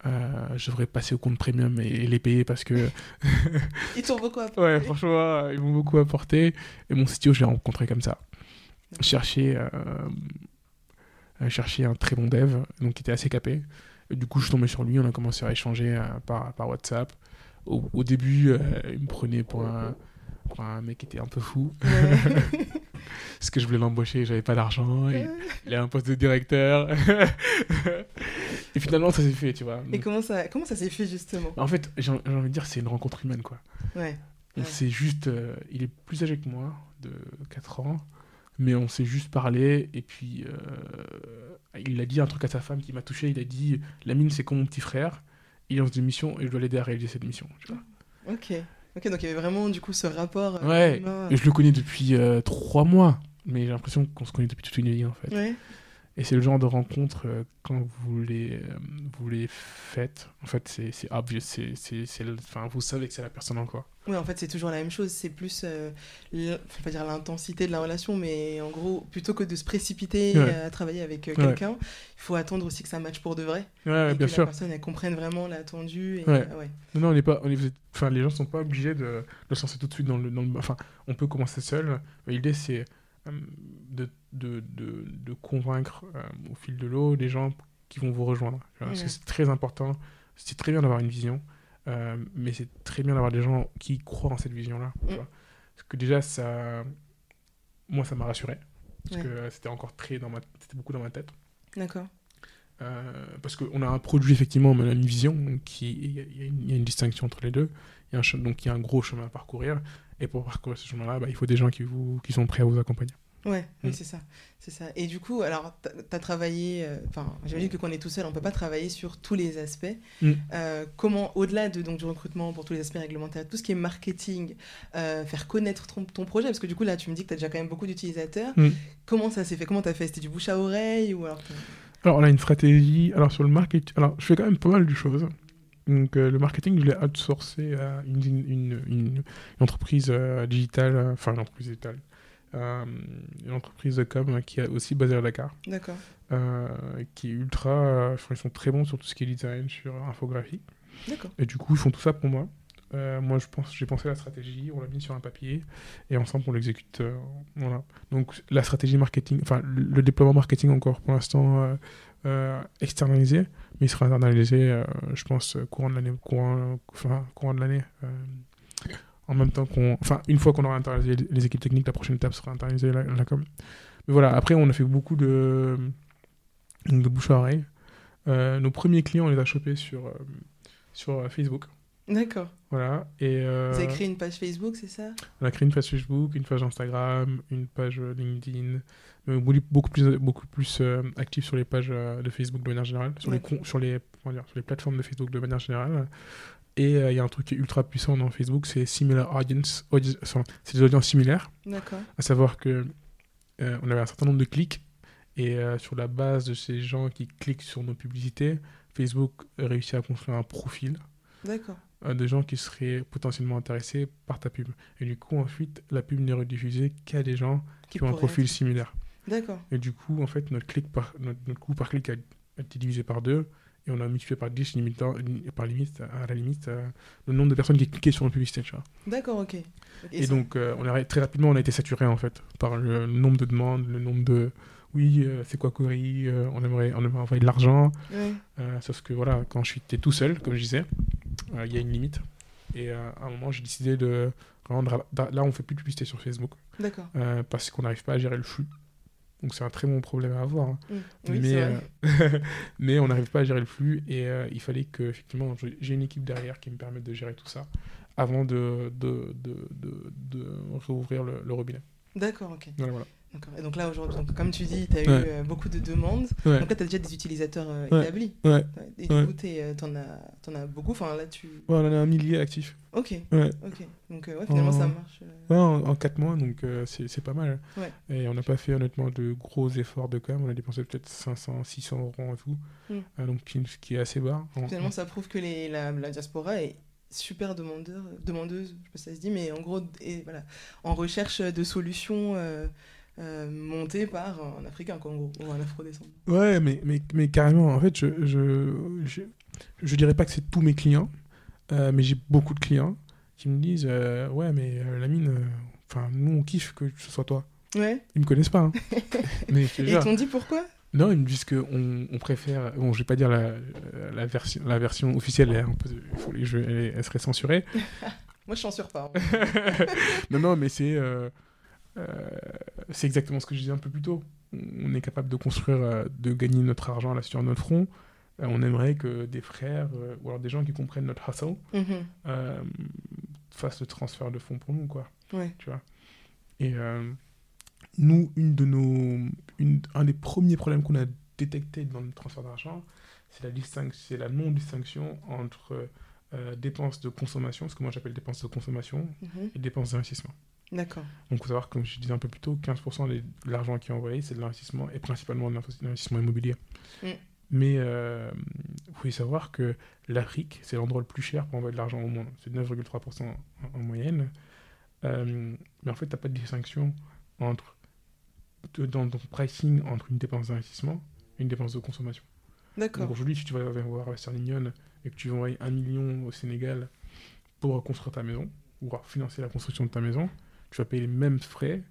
Speaker 2: Euh, je devrais passer au compte premium et, les payer parce que.
Speaker 1: ils t'ont beaucoup apporté.
Speaker 2: Ouais, franchement, ils m'ont beaucoup apporté. Et mon CTO, je l'ai rencontré comme ça. Chercher, euh, chercher un très bon dev, donc qui était assez capé. Et du coup, je suis tombé sur lui, on a commencé à échanger euh, par, par WhatsApp. Au, début, il me prenait pour un, pour un mec qui était un peu fou. Parce que je voulais l'embaucher, j'avais pas d'argent. Il a un poste de directeur. et finalement, ça s'est fait, tu vois.
Speaker 1: Et comment ça, comment ça s'est fait, justement?
Speaker 2: En fait, j'ai envie de dire, c'est une rencontre humaine, quoi.
Speaker 1: Ouais.
Speaker 2: C'est juste. Euh, il est plus âgé que moi, de 4 ans. Mais on s'est juste parlé. Et puis, euh, il a dit un truc à sa femme qui m'a touché. Il a dit La mine, c'est comme mon petit frère. Il lance des missions et je dois l'aider à réaliser cette mission. Tu vois.
Speaker 1: Ok. Ok, donc il y avait vraiment du coup ce rapport.
Speaker 2: Euh, ouais, je le connais depuis euh, trois mois, mais j'ai l'impression qu'on se connaît depuis toute une vie en fait.
Speaker 1: Ouais.
Speaker 2: Et c'est le genre de rencontre, euh, quand vous les, euh, vous les faites, en fait, c'est obvious. C'est, enfin, vous savez que c'est la personne en quoi.
Speaker 1: Oui, en fait, c'est toujours la même chose. C'est plus, euh, pas dire l'intensité de la relation, mais en gros, plutôt que de se précipiter à travailler avec quelqu'un, il faut attendre aussi que ça matche pour de vrai.
Speaker 2: Ouais,
Speaker 1: et
Speaker 2: bien
Speaker 1: que
Speaker 2: sûr.
Speaker 1: la personne, elle comprenne vraiment l'attendu.
Speaker 2: Ouais. Non, non, on n'est pas, on est, enfin, les gens sont pas obligés de, de se lancer tout de suite dans le, dans le, enfin, on peut commencer seul. L'idée, c'est de, de, de, de convaincre euh, au fil de l'eau les gens qui vont vous rejoindre. Parce que c'est très important. C'est très bien d'avoir une vision, euh, mais c'est très bien d'avoir des gens qui croient en cette vision-là. Mm. Parce que déjà, ça, moi, ça m'a rassuré. Parce que c'était encore très dans ma... C'était beaucoup dans ma tête.
Speaker 1: D'accord.
Speaker 2: Euh, parce qu'on a un produit, effectivement, mais on a une vision. Il y, y, a une distinction entre les deux. Y a un, donc il y a un gros chemin à parcourir. Et pour parcourir ce chemin-là, bah, il faut des gens qui, vous, qui sont prêts à vous accompagner.
Speaker 1: Ouais, oui, mm. c'est ça. C'est ça. Et du coup, alors, tu as travaillé, euh, enfin, j'imagine que quand on est tout seul, on peut pas travailler sur tous les aspects. Mm. Euh, comment, au-delà de, donc, du recrutement pour tous les aspects réglementaires, tout ce qui est marketing, euh, faire connaître ton, ton, projet, parce que du coup, là, tu me dis que tu as déjà quand même beaucoup d'utilisateurs. Mm. Comment ça s'est fait? Comment tu as fait? C'était du bouche à oreille ou alors
Speaker 2: Alors, on a une stratégie. Alors, sur le marketing, alors, je fais quand même pas mal de choses. Donc, le marketing, je l'ai outsourcé à une, une, une, entreprise digitale, enfin, une entreprise digitale euh, une entreprise de com qui est aussi basée à Dakar.
Speaker 1: D'accord.
Speaker 2: Euh, qui est ultra. Euh, ils sont très bons sur tout ce qui est design, sur infographie.
Speaker 1: D'accord.
Speaker 2: Et du coup, ils font tout ça pour moi. moi, je pense, j'ai pensé à la stratégie, on l'a mis sur un papier, et ensemble, on l'exécute. voilà. Donc, la stratégie marketing, enfin, le, déploiement marketing encore pour l'instant externalisé, mais il sera internalisé, je pense, courant de l'année, courant, enfin, courant de l'année en même temps qu'on. Enfin, une fois qu'on aura internalisé les équipes techniques, la prochaine étape sera internaliser la, la, com. Mais voilà, après, on a fait beaucoup de, de bouche à oreille. Euh, nos premiers clients, on les a chopés sur, euh, sur Facebook.
Speaker 1: D'accord.
Speaker 2: Voilà. Et, euh,
Speaker 1: Vous avez créé une page Facebook, c'est ça?
Speaker 2: On a créé une page Facebook, une page Instagram, une page LinkedIn, beaucoup plus, beaucoup plus actif sur les pages de Facebook de manière générale, sur les, sur, les, dire, sur les plateformes de Facebook de manière générale. Et euh, il y a un truc qui est ultra puissant dans Facebook, c'est similar audience, c'est des audiences similaires.
Speaker 1: D'accord.
Speaker 2: À savoir que euh, on avait un certain nombre de clics et euh, sur la base de ces gens qui cliquent sur nos publicités, Facebook réussit à construire un profil.
Speaker 1: D'accord.
Speaker 2: De gens qui seraient potentiellement intéressés par ta pub. Et du coup, ensuite, la pub n'est rediffusée qu'à des gens qui, ont un profil similaire.
Speaker 1: D'accord.
Speaker 2: Et du coup, en fait, notre, clic par, notre, coût par clic a été divisé par deux et on a multiplié par 10 limitant, par limite, à la limite euh, le nombre de personnes qui cliquaient sur une publicité.
Speaker 1: D'accord, ok.
Speaker 2: Et, donc, euh, on a, très rapidement, on a été saturé en fait par le, nombre de demandes, le nombre de. Oui, euh, c'est quoi Cory on, aimerait, on aimerait envoyer de l'argent. sauf que voilà, quand je suis tout seul, comme je disais, il y a une limite. Et à un moment, j'ai décidé de. Là, on fait plus de publicité sur Facebook.
Speaker 1: D'accord.
Speaker 2: parce qu'on n'arrive pas à gérer le flux. Donc c'est un très bon problème à avoir. Hein.
Speaker 1: Mm.
Speaker 2: mais, euh, mais on n'arrive pas à gérer le flux et euh, il fallait que effectivement j'ai une équipe derrière qui me permette de gérer tout ça avant de, de, de, de, réouvrir le, robinet.
Speaker 1: D'accord, ok.
Speaker 2: voilà.
Speaker 1: Et donc là, aujourd'hui, comme tu dis, tu as eu euh, beaucoup de demandes. Donc là, tu as déjà des utilisateurs euh, établis. Et du coup, euh, tu en, en, as beaucoup. Enfin, là, tu...
Speaker 2: on en a un millier actifs.
Speaker 1: Ok.
Speaker 2: Ouais.
Speaker 1: ok. Donc finalement, ça marche.
Speaker 2: Ouais, en, 4 mois, donc c'est pas mal. Et on n'a pas fait honnêtement de gros efforts de com. On a dépensé peut-être 500, 600 euros en tout. Mm. donc, ce qui est assez bas.
Speaker 1: Finalement, ça prouve que les, la, la diaspora est super demandeur, demandeuse, je sais pas si ça se dit, mais en gros, et, voilà, en recherche de solutions euh, monté par un Africain, quoi, ou un Afro-descendant.
Speaker 2: Ouais, mais, mais, mais, carrément, en fait, je, je, je, dirais pas que c'est tous mes clients, euh, mais j'ai beaucoup de clients qui me disent euh, Ouais, mais la mine, enfin, nous, on kiffe que ce soit toi.
Speaker 1: Ouais.
Speaker 2: Ils me connaissent pas. Hein.
Speaker 1: mais Et ils t'ont dit pourquoi?
Speaker 2: Non, ils me disent qu'on on préfère. Bon, je vais pas dire la, la, version, la version officielle, elle, faut serait censurée.
Speaker 1: Moi, je censure pas.
Speaker 2: Hein. non, non, mais c'est. Euh, c'est exactement ce que je disais un peu plus tôt. On est capable de construire, euh, de gagner notre argent là sur notre front. Euh, on aimerait que des frères ou alors des gens qui comprennent notre hustle mhm. fassent le transfert de fonds pour nous, quoi. Tu vois. Et nous, une de nos, une, un des premiers problèmes qu'on a détecté dans le transfert d'argent, c'est la, c'est la non-distinction entre dépenses de consommation, ce que moi j'appelle dépenses de consommation, mhm. et dépenses d'investissement.
Speaker 1: D'accord.
Speaker 2: Donc, il faut savoir, comme je disais un peu plus tôt, 15% de l'argent qui est envoyé, c'est de l'investissement et principalement de l'investissement immobilier. Mm. Mais il euh, faut savoir que l'Afrique, c'est l'endroit le plus cher pour envoyer de l'argent au monde. C'est 9,3% en, moyenne. Euh, mais en fait, tu n'as pas de distinction entre, dans ton pricing entre une dépense d'investissement et une dépense de consommation.
Speaker 1: D'accord.
Speaker 2: Donc aujourd'hui, si tu vas voir Western Union et que tu vas envoyer un million au Sénégal pour construire ta maison, ou financer la construction de ta maison, tu vas payer les mêmes frais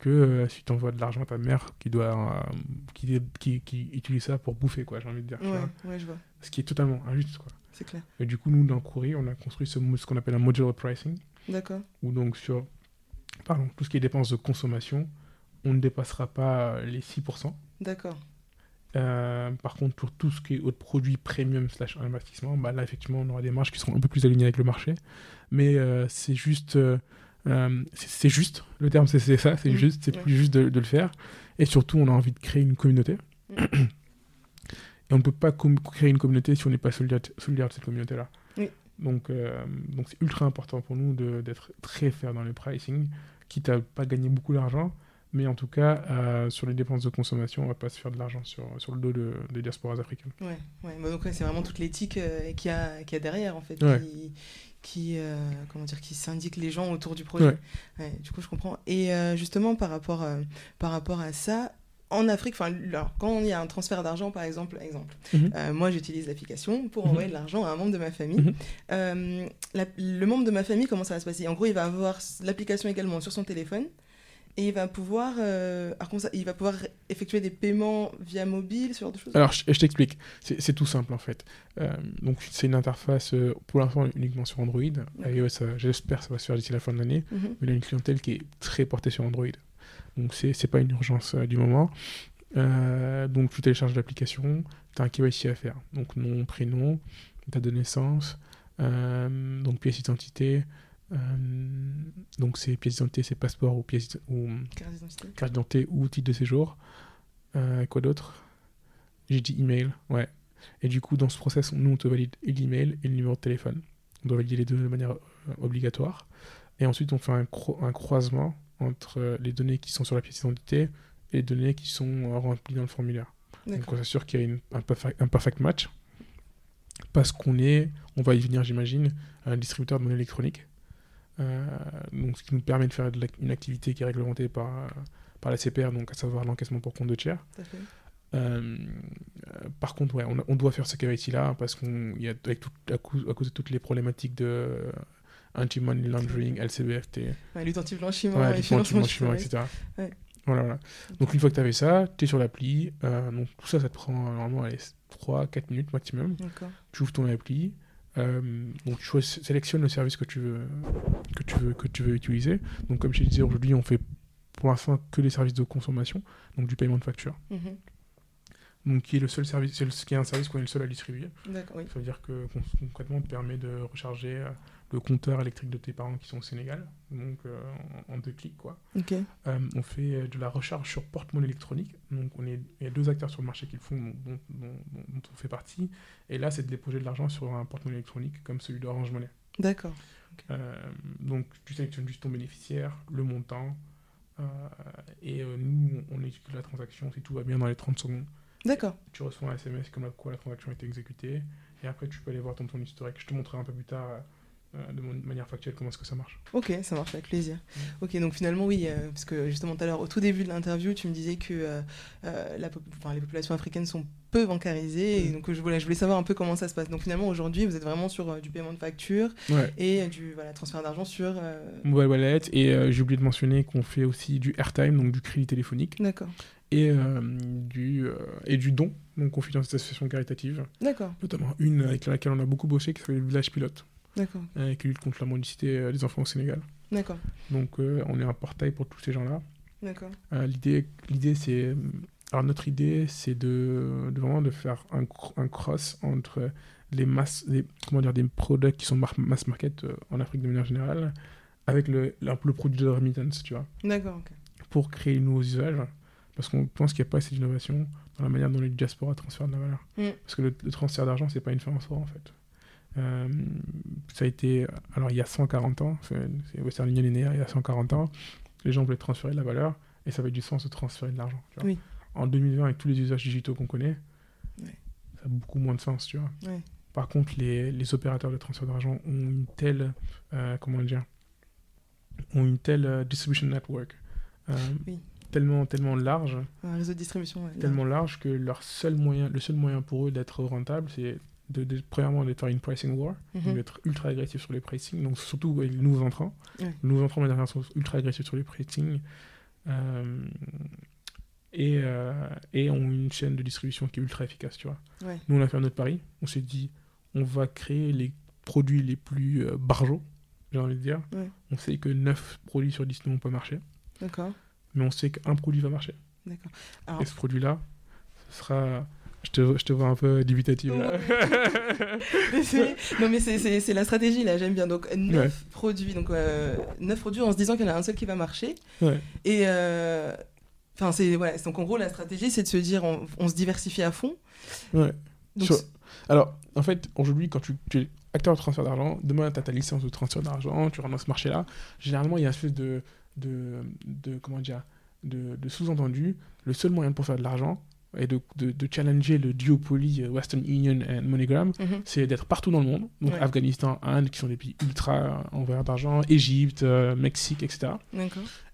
Speaker 2: que euh, si tu envoies de l'argent à ta mère qui doit euh, qui, qui, qui, utilise ça pour bouffer quoi j'ai envie de dire
Speaker 1: ouais, je vois.
Speaker 2: ce qui est totalement injuste quoi.
Speaker 1: C'est clair.
Speaker 2: Et du coup nous dans Courrier on a construit ce, ce qu'on appelle un modular pricing.
Speaker 1: D'accord.
Speaker 2: Où donc sur pardon tout ce qui est dépenses de consommation on ne dépassera pas les 6%
Speaker 1: d'accord.
Speaker 2: Euh, par contre, pour tout ce qui est autre produit premium slash investissement, bah là, effectivement, on aura des marges qui seront un peu plus alignées avec le marché. Mais c'est juste euh, c'est juste, le terme c'est ça, c'est mm. juste, c'est plus juste de, le faire. Et surtout, on a envie de créer une communauté. Mm. Et on ne peut pas créer une communauté si on n'est pas solidaire, de cette communauté-là. Donc, euh, donc c'est ultra important pour nous d'être très fair dans le pricing, quitte à pas gagner beaucoup d'argent, mais en tout cas, euh, sur les dépenses de consommation, on va pas se faire de l'argent sur, sur le dos de, des diasporas africaines.
Speaker 1: Ouais, ouais. Bah, donc c'est vraiment toute l'éthique qu'il y, a, y a derrière, en fait, qui, qui, euh, comment dire, qui syndique les gens autour du projet. du coup, je comprends. Et euh, justement, par rapport, euh, par rapport à ça, en Afrique, quand il y a un transfert d'argent, par exemple, exemple mhm. moi j'utilise l'application pour mhm. envoyer de l'argent à un membre de ma famille. Mhm. le membre de ma famille, comment ça va se passer? En gros, il va avoir l'application également sur son téléphone et il va pouvoir, euh, il va pouvoir effectuer des paiements via mobile, ce genre de choses?
Speaker 2: Alors, je, t'explique. C'est tout simple, en fait. Euh, donc, c'est une interface, euh, pour l'instant, uniquement sur Android. iOS, j'espère que ça va se faire d'ici la fin de l'année. Mhm. Mais il a une clientèle qui est très portée sur Android. Donc, c'est pas une urgence du moment. donc, tu télécharges l'application, tu as un KYC à faire. Donc, nom, prénom, date de naissance, donc pièce d'identité, donc c'est pièce d'identité, c'est passeport ou pièce ou carte d'identité ou titre de séjour. Euh, quoi d'autre? J'ai dit email, ouais. Et du coup, dans ce process, nous on te valide l'email et le numéro de téléphone. On doit valider les deux de manière euh, obligatoire. Et ensuite, on fait un, un, croisement entre les données qui sont sur la pièce d'identité et les données qui sont remplies dans le formulaire. Donc on s'assure qu'il y a un, perfect, un perfect match. Parce qu'on est, on va y venir j'imagine, un distributeur de monnaie électronique. Euh, donc, ce qui nous permet de faire une activité qui est réglementée par, par la CPR, donc à savoir l'encaissement pour compte de tiers. par contre, ouais, on, doit faire ce KYC là parce qu'on y a avec tout, à, cause, à, cause, de toutes les problématiques de anti-money laundering, LCBFT.
Speaker 1: Ouais, lutte anti-blanchiment, ouais,
Speaker 2: etc. Ouais. Voilà, voilà. Donc, une fois que tu avais ça, tu es sur l'appli. Euh, donc, tout ça, ça te prend normalement 3-4 minutes maximum. Tu ouvres ton appli. Euh, donc, tu sélectionnes le service que tu veux, que tu veux, que tu veux utiliser. Donc, comme je disais, aujourd'hui, on fait pour l'instant que les services de consommation, donc du paiement de facture. Mhm. Donc, qui est le seul service, qui est un service qu'on est le seul à distribuer.
Speaker 1: Oui.
Speaker 2: Ça veut dire que concrètement, on te permet de recharger euh, le compteur électrique de tes parents qui sont au Sénégal, donc euh, en, deux clics quoi.
Speaker 1: Euh,
Speaker 2: on fait euh, de la recharge sur porte-monnaie électronique, donc on est, il y a deux acteurs sur le marché qui le font, dont, on fait partie, et là c'est de déposer de l'argent sur un porte-monnaie électronique comme celui d'Orange Money.
Speaker 1: D'accord.
Speaker 2: donc tu sélectionnes juste ton bénéficiaire, le montant, et nous on exécute la transaction si tout va bien dans les 30 secondes.
Speaker 1: D'accord.
Speaker 2: Tu reçois un SMS comme quoi la transaction a été exécutée, et après tu peux aller voir ton, ton historique. Je te montrerai un peu plus tard de manière factuelle comment est-ce que ça marche.
Speaker 1: Ok, ça marche avec plaisir. Ok, donc finalement oui, euh, parce que justement tout à l'heure, au tout début de l'interview, tu me disais que euh, la les populations africaines sont peu bancarisées, et donc je voulais, je voulais savoir un peu comment ça se passe. Donc finalement aujourd'hui, vous êtes vraiment sur du paiement de facture et du voilà, transfert d'argent sur...
Speaker 2: Mobile wallet, et j'ai oublié de mentionner qu'on fait aussi du airtime, donc du crédit téléphonique.
Speaker 1: D'accord.
Speaker 2: Et, du, et du don, donc on finance des associations caritatives.
Speaker 1: D'accord.
Speaker 2: Notamment une avec laquelle on a beaucoup bossé, qui s'appelle le Village Pilote.
Speaker 1: D'accord.
Speaker 2: Euh, qui lutte contre la mendicité euh, des enfants au Sénégal.
Speaker 1: D'accord.
Speaker 2: Donc euh, on est un portail pour tous ces gens-là.
Speaker 1: D'accord.
Speaker 2: l'idée, l'idée c'est, alors notre idée c'est de, de, vraiment de faire un, un cross entre les masses, les, comment dire, des produits qui sont mass market en Afrique de manière générale, avec le, le, produit de remittance, tu vois.
Speaker 1: D'accord. ok.
Speaker 2: Pour créer de nouveaux usages, parce qu'on pense qu'il n'y a pas assez d'innovation dans la manière dont les diasporas transfèrent de la valeur.
Speaker 1: Mm.
Speaker 2: Parce que le, le transfert d'argent, c'est pas une fin en soi en fait. Euh, ça a été, alors il y a 140 ans, c'est Western Union est né il y a 140 ans, les gens voulaient transférer de la valeur et ça avait du sens de transférer de l'argent.
Speaker 1: Oui.
Speaker 2: En 2020, avec tous les usages digitaux qu'on connaît, ça a beaucoup moins de sens, tu vois. Par contre, les, les, opérateurs de transfert d'argent ont une telle, euh, comment dire, ont une telle euh, distribution network, tellement, tellement large,
Speaker 1: un réseau de distribution,
Speaker 2: tellement large que leur seul moyen, le seul moyen pour eux d'être rentable, c'est de, premièrement de faire une pricing war, mhm. d'être ultra agressif sur les pricing, donc surtout les nouveaux entrants. Les nouveaux entrants sont ultra agressifs sur les pricing euh, et, euh, et ont une chaîne de distribution qui est ultra efficace, tu vois. Nous, on a fait notre pari, on s'est dit, on va créer les produits les plus euh, barjots, j'ai envie de dire. On sait que 9 produits sur 10 ne vont pas marcher.
Speaker 1: D'accord.
Speaker 2: Mais on sait qu'un produit va marcher.
Speaker 1: D'accord.
Speaker 2: Et ce produit-là, ce sera je te, je te, vois un peu dubitative là.
Speaker 1: non mais c'est la stratégie là, j'aime bien. Donc 9 produits, donc euh, 9 produits en se disant qu'il y en a un seul qui va marcher.
Speaker 2: Ouais.
Speaker 1: Et euh, enfin c'est voilà, donc en gros la stratégie c'est de se dire on, on, se diversifie à fond.
Speaker 2: Ouais. Alors en fait aujourd'hui quand tu, tu, es acteur de transfert d'argent, demain tu as ta licence de transfert d'argent, tu rentres dans ce marché là, généralement il y a une espèce de, de, de comment dire de, de sous-entendu, le seul moyen pour faire de l'argent et de, de, challenger le duopoly euh, Western Union et MoneyGram, mhm. c'est d'être partout dans le monde. Donc Afghanistan, Inde, qui sont des pays ultra en valeur d'argent, Égypte, euh, Mexique, etc.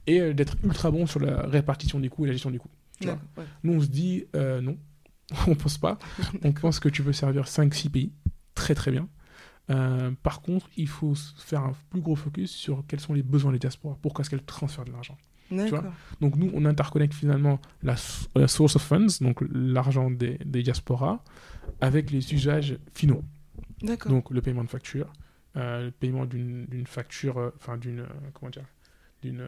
Speaker 2: Et euh, d'être ultra bon sur la répartition des coûts et la gestion des coûts. Nous, on se dit non, on pense pas. on pense que tu peux servir 5-6 pays très très bien. par contre, il faut faire un plus gros focus sur quels sont les besoins des diasporas. Pourquoi est-ce qu'elles transfèrent de l'argent donc nous, on interconnecte finalement la, source of funds, donc l'argent des, des, diasporas, avec les usages finaux. Donc le paiement de facture, euh, le paiement d'une facture, euh, enfin d'une, euh, comment dire, d'une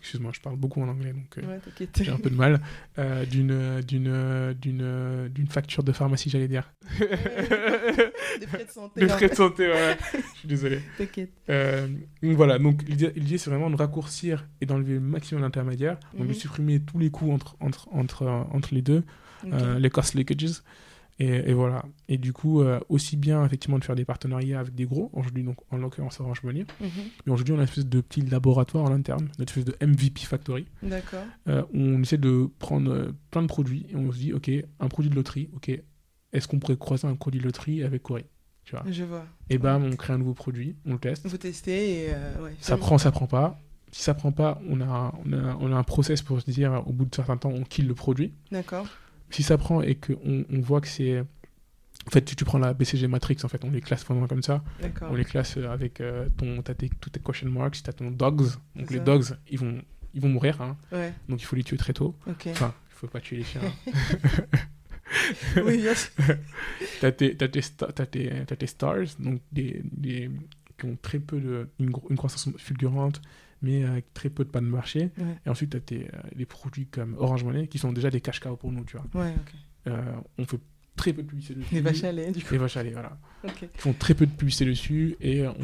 Speaker 2: excuse-moi, je parle beaucoup en anglais, donc
Speaker 1: euh,
Speaker 2: j'ai un peu de mal, euh, d'une, d'une, d'une, d'une facture de pharmacie, j'allais dire.
Speaker 1: des frais de santé.
Speaker 2: Des frais de santé, voilà. je suis désolé.
Speaker 1: T'inquiète.
Speaker 2: Euh, voilà, donc l'idée, c'est vraiment de raccourcir et d'enlever le maximum d'intermédiaires, donc de mhm. supprimer tous les coûts entre, entre, entre, entre les deux, les cost leakages. Et, voilà. Et du coup, euh, aussi bien effectivement de faire des partenariats avec des gros, aujourd'hui, donc en l'occurrence Orange Money, mhm. mais aujourd'hui, on a une espèce de petit laboratoire en interne, une espèce de MVP Factory.
Speaker 1: D'accord.
Speaker 2: Euh, on essaie de prendre euh, plein de produits et on se dit, OK, un produit de loterie, OK, est-ce qu'on pourrait croiser un produit de loterie avec Corée
Speaker 1: tu vois?
Speaker 2: Je vois. Et bam, on crée un nouveau produit, on le teste.
Speaker 1: Vous testez et.
Speaker 2: ça prend, ça prend pas si ça prend pas, on a, on a, on a un process pour se dire, au bout de certain temps, on kill le produit.
Speaker 1: D'accord.
Speaker 2: Si ça prend et qu'on on voit que c'est. En fait, tu, tu, prends la BCG Matrix, en fait, on les classe vraiment comme ça. On les classe avec euh, ton, t'as tes, toutes tes question marks, t'as ton dogs. Donc les dogs, ils vont, ils vont mourir. Hein.
Speaker 1: Ouais.
Speaker 2: Donc il faut les tuer très tôt.
Speaker 1: Okay.
Speaker 2: Enfin, il faut pas tuer les chiens.
Speaker 1: oui, bien sûr.
Speaker 2: t'as tes, t'as tes, t'as tes, t'as tes stars, donc des, des, qui ont très peu de. une, une croissance fulgurante, mais avec très peu de pas de marché.
Speaker 1: Ouais.
Speaker 2: Et ensuite, tu as tes, euh, des produits comme Orange Money qui sont déjà des cash cows pour nous, tu vois.
Speaker 1: Ouais.
Speaker 2: Euh, on fait très peu de publicité dessus.
Speaker 1: Les vaches à lait, du coup.
Speaker 2: Les vaches à lait, voilà.
Speaker 1: Ok.
Speaker 2: Ils font très peu de publicité dessus et on.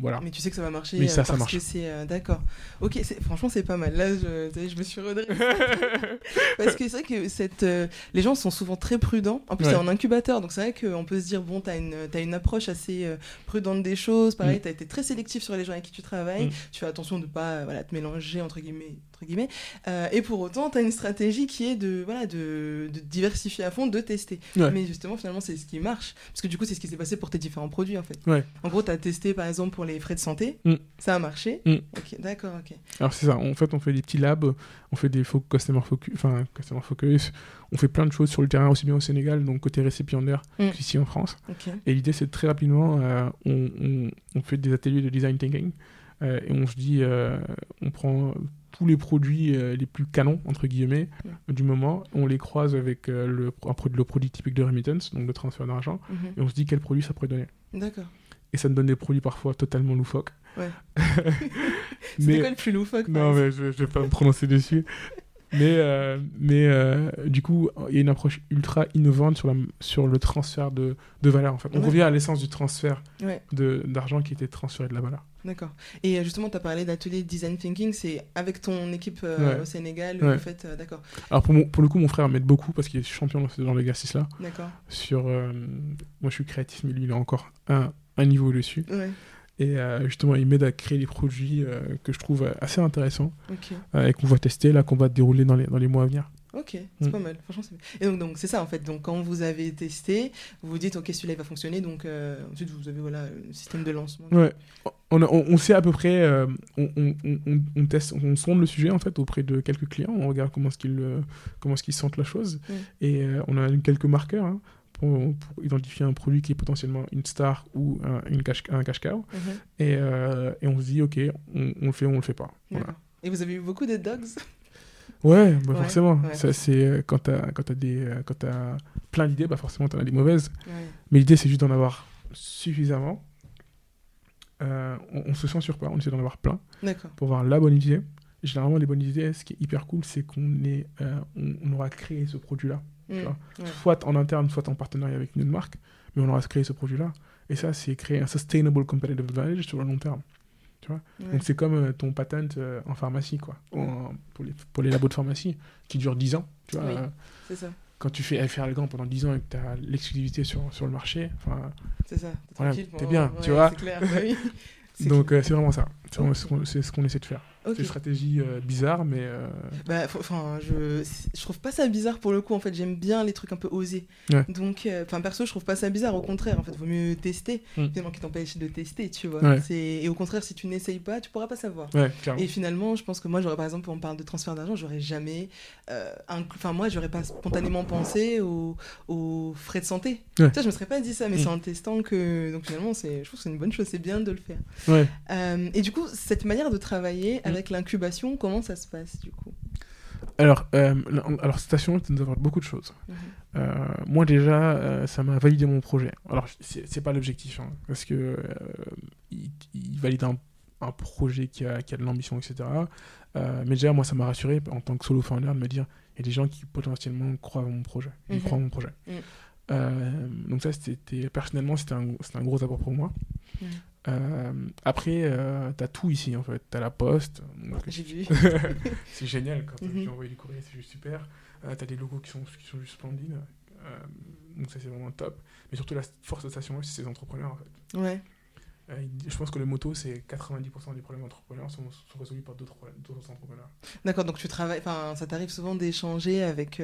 Speaker 2: Voilà.
Speaker 1: Mais tu sais que ça va marcher
Speaker 2: Mais ça,
Speaker 1: euh,
Speaker 2: ça
Speaker 1: parce
Speaker 2: marche.
Speaker 1: que c'est euh, d'accord. Ok, franchement c'est pas mal. Là, je, tu je me suis redressée parce que c'est vrai que cette, euh, les gens sont souvent très prudents. En plus,
Speaker 2: Ouais.
Speaker 1: c'est en incubateur, donc c'est vrai qu'on peut se dire bon, t'as une, as une approche assez euh, prudente des choses. Pareil,
Speaker 2: Mm.
Speaker 1: t'as été très sélectif sur les gens avec qui tu travailles.
Speaker 2: Mm.
Speaker 1: Tu fais attention de pas euh, voilà te mélanger entre guillemets entre guillemets. Euh, et pour autant, t'as une stratégie qui est de voilà de, de diversifier à fond, de tester.
Speaker 2: Ouais.
Speaker 1: Mais justement, finalement, c'est ce qui marche parce que du coup, c'est ce qui s'est passé pour tes différents produits en fait.
Speaker 2: Ouais.
Speaker 1: En gros, t'as testé par exemple pour les frais de santé,
Speaker 2: Mm.
Speaker 1: ça a marché.
Speaker 2: Mm.
Speaker 1: Ok, d'accord, ok.
Speaker 2: Alors c'est ça, en fait on fait des petits labs, on fait des customer focus, enfin customer focus, on fait plein de choses sur le terrain aussi bien au Sénégal, donc côté récipiendaire
Speaker 1: Mm.
Speaker 2: qu'ici en France. Et l'idée c'est très rapidement, euh, on, on- on fait des ateliers de design thinking euh, et on se dit, euh, on prend tous les produits euh, les plus canons entre guillemets du moment, on les croise avec euh, le, un produit, le produit typique de remittance, donc de transfert d'argent,
Speaker 1: Mhm.
Speaker 2: et on se dit quel produit ça pourrait donner.
Speaker 1: D'accord.
Speaker 2: Et ça nous donne des produits parfois totalement loufoques.
Speaker 1: Ouais.
Speaker 2: Mais-
Speaker 1: C'était quoi le plus loufoque
Speaker 2: Non, mais je, je vais pas me prononcer dessus. Mais, euh, mais euh, du coup, il y a une approche ultra innovante sur, la, sur le transfert de, de valeur. En fait. On
Speaker 1: Ouais.
Speaker 2: revient à l'essence du transfert
Speaker 1: Ouais,
Speaker 2: de- d'argent qui était transféré de la valeur.
Speaker 1: d'accord. Et euh, justement, tu as parlé d'atelier design thinking, c'est avec ton équipe euh,
Speaker 2: Ouais.
Speaker 1: au Sénégal,
Speaker 2: Ouais.
Speaker 1: faites. euh, d'accord,
Speaker 2: Alors pour, mon- pour le coup, mon frère m'aide beaucoup parce qu'il est champion dans d'exercice-là.
Speaker 1: d'accord.
Speaker 2: Sur, euh, moi, je suis créatif, mais lui, il est encore un, un niveau au-dessus.
Speaker 1: Ouais,
Speaker 2: Et euh, justement, il m'aide à créer des produits euh, que je trouve euh, assez intéressants euh, et qu'on va tester, là, qu'on va dérouler dans les, dans les mois à venir.
Speaker 1: Ok, c'est
Speaker 2: Mm.
Speaker 1: pas mal. Franchement, c'est. Et donc, donc c'est ça en fait. Donc, quand vous avez testé, vous vous dites, ok, celui-là il va fonctionner. Donc, ensuite, vous avez voilà, le système de lancement.
Speaker 2: Ouais. On, a- on, on sait à peu près, on, on, on, on teste, on sonde le sujet en fait auprès de quelques clients, on regarde comment est-ce qu'ils comment est-ce qu'ils sentent la chose
Speaker 1: Mm.
Speaker 2: et on a quelques marqueurs hein, pour, pour identifier un produit qui est potentiellement une star ou un, une cash, un cash cow
Speaker 1: Mhm.
Speaker 2: et, euh, et on se dit ok, on, on le fait ou on le fait pas. Voilà.
Speaker 1: Et vous avez eu beaucoup de dogs?
Speaker 2: Ouais, bah
Speaker 1: Ouais,
Speaker 2: forcément.
Speaker 1: ouais.
Speaker 2: Ça, c'est euh, quand t'as quand des euh, quand t'as plein d'idées, bah forcément t'en as des mauvaises.
Speaker 1: Ouais.
Speaker 2: Mais l'idée, c'est juste d'en avoir suffisamment. Euh, on, on se censure pas, on essaie d'en avoir plein pour avoir la bonne idée. Généralement, les bonnes idées, ce qui est hyper cool, c'est qu'on est, euh, on, on aura créé ce
Speaker 1: Mm.
Speaker 2: vois.
Speaker 1: Ouais.
Speaker 2: soit en interne, soit en partenariat avec une marque, mais on aura créé ce produit-là. Et ça, c'est créer un sustainable competitive advantage sur le long terme.
Speaker 1: Ouais.
Speaker 2: Donc c'est comme euh, ton patent euh, en pharmacie, quoi, En- pour, les, pour les labos de pharmacie, qui dure 10 ans. Tu vois,
Speaker 1: Oui.
Speaker 2: euh,
Speaker 1: C'est ça.
Speaker 2: quand tu fais faire le gant pendant 10 ans et que tu as l'exclusivité sur, sur le marché,
Speaker 1: C'est ça. T'es
Speaker 2: Voilà,
Speaker 1: tranquille
Speaker 2: t'es
Speaker 1: pendant-
Speaker 2: bien, tu vois.
Speaker 1: C'est clair. bah oui. C'est
Speaker 2: donc c'est vraiment ça. C'est vraiment c'est ce qu'on essaie de faire.
Speaker 1: Ok.
Speaker 2: C'est une stratégie euh, bizarre, mais euh,
Speaker 1: Bah, enfin, je, je trouve pas ça bizarre pour le coup. En fait, j'aime bien les trucs un peu osés.
Speaker 2: Ouais.
Speaker 1: Donc, euh, enfin, perso, je trouve pas ça bizarre. Au contraire, en fait, vaut mieux tester.
Speaker 2: Mm.
Speaker 1: Finalement, qui t'empêche de tester, tu vois.
Speaker 2: Ouais.
Speaker 1: Et au contraire, si tu n'essayes pas, tu pourras pas savoir.
Speaker 2: ouais.
Speaker 1: Et finalement, je pense que moi, j'aurais par exemple, on parle de transfert d'argent, j'aurais jamais, euh, enfin moi, j'aurais pas spontanément pensé aux, aux frais de santé. Tu vois, je me serais pas dit ça, mais
Speaker 2: Mm.
Speaker 1: c'est en testant que, donc finalement, je trouve que c'est une bonne chose, c'est bien de le faire. Euh, et du coup, cette manière de travailler
Speaker 2: Mm.
Speaker 1: Avec l'incubation, comment ça se passe du coup?
Speaker 2: Alors, euh, alors station, ça nous apporte beaucoup de choses.
Speaker 1: Mhm.
Speaker 2: Euh, moi déjà, euh, ça m'a validé mon projet. Alors c'est pas l'objectif, hein, parce que euh, il, il valide un, un projet qui a, qui a de l'ambition, etc. Mais déjà, moi, ça m'a rassuré en tant que solo founder de me dire, il y a des gens qui potentiellement croient en mon projet, ils
Speaker 1: Mhm.
Speaker 2: croient en mon projet.
Speaker 1: Mhm.
Speaker 2: Donc ça, c'était personnellement, c'était un, c'était un gros apport pour moi. Euh, après, euh, t'as tout ici en fait. T'as la poste, donc
Speaker 1: J'ai vu.
Speaker 2: c'est génial quand
Speaker 1: Mhm.
Speaker 2: tu envoies du courrier, c'est juste super. Euh, t'as des logos qui sont, qui sont juste splendides, Euh, donc ça c'est vraiment top. Mais surtout la force de Station F, c'est ses entrepreneurs en fait.
Speaker 1: Ouais.
Speaker 2: Euh, je pense que le moto, c'est 90% des problèmes d'entrepreneurs sont, sont résolus par d'autres entrepreneurs.
Speaker 1: D'accord, donc tu travailles, enfin, ça t'arrive souvent d'échanger avec.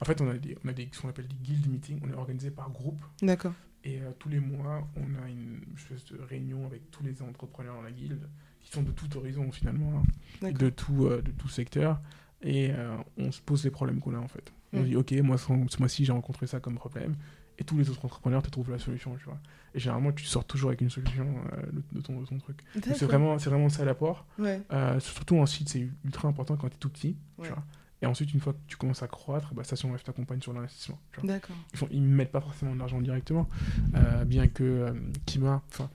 Speaker 2: En fait, on a, des, on a des, ce qu'on appelle des guild meetings, on est organisé par groupe.
Speaker 1: D'accord.
Speaker 2: Et euh, tous les mois, on a une espèce de réunion avec tous les entrepreneurs dans la guilde qui sont de tout horizon finalement, hein, de, tout, de tout secteur. Et on se pose les problèmes qu'on a en fait. On dit, ok, moi ce mois-ci j'ai rencontré ça comme problème et tous les autres entrepreneurs te trouvent la solution, tu vois. Et généralement, tu sors toujours avec une solution de, ton, de ton truc. C'est vraiment, vraiment ça l'apport. Ouais. surtout ensuite, c'est ultra important quand tu es tout petit, tu vois. Et ensuite, une fois que tu commences à croître, bah, Station F t'accompagne sur l'investissement. D'accord. Ils ne mettent pas forcément de l'argent directement, euh, bien que euh, Kima, enfin,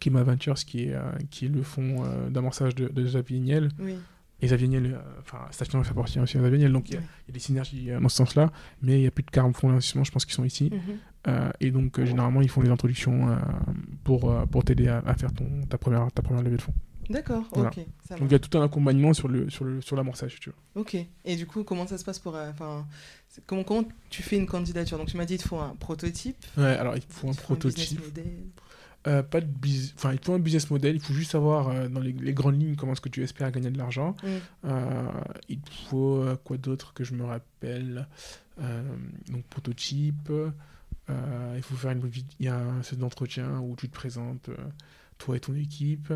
Speaker 2: Kima Ventures, qui est, euh, qui est le fonds d'amorçage de, de Xavier Niel, oui. et Xavier Niel, enfin, Station F appartient aussi à Xavier Niel, donc il y, a des synergies dans ce sens-là, mais il y a plus de 40 fonds d'investissement, je pense, qui sont ici. Mhm. et donc, généralement, ils font les introductions pour, pour t'aider à, à, faire ton, ta, première, ta première levée de fonds.
Speaker 1: D'accord, ok.
Speaker 2: Donc il y a tout un accompagnement sur le sur le sur l'amorçage, tu vois.
Speaker 1: Ok. Et du coup, comment ça se passe pour, euh, comment comment tu fais une candidature? Donc tu m'as dit il faut un prototype.
Speaker 2: Ouais, alors il faut un prototype. euh, pas de enfin il faut un business model. Il faut juste savoir euh, dans les, les, grandes lignes comment est-ce que tu espères gagner de l'argent. Mm. Euh, il faut quoi d'autre que je me rappelle? donc prototype. il faut faire une il y a un set d'entretien où tu te présentes toi et ton équipe.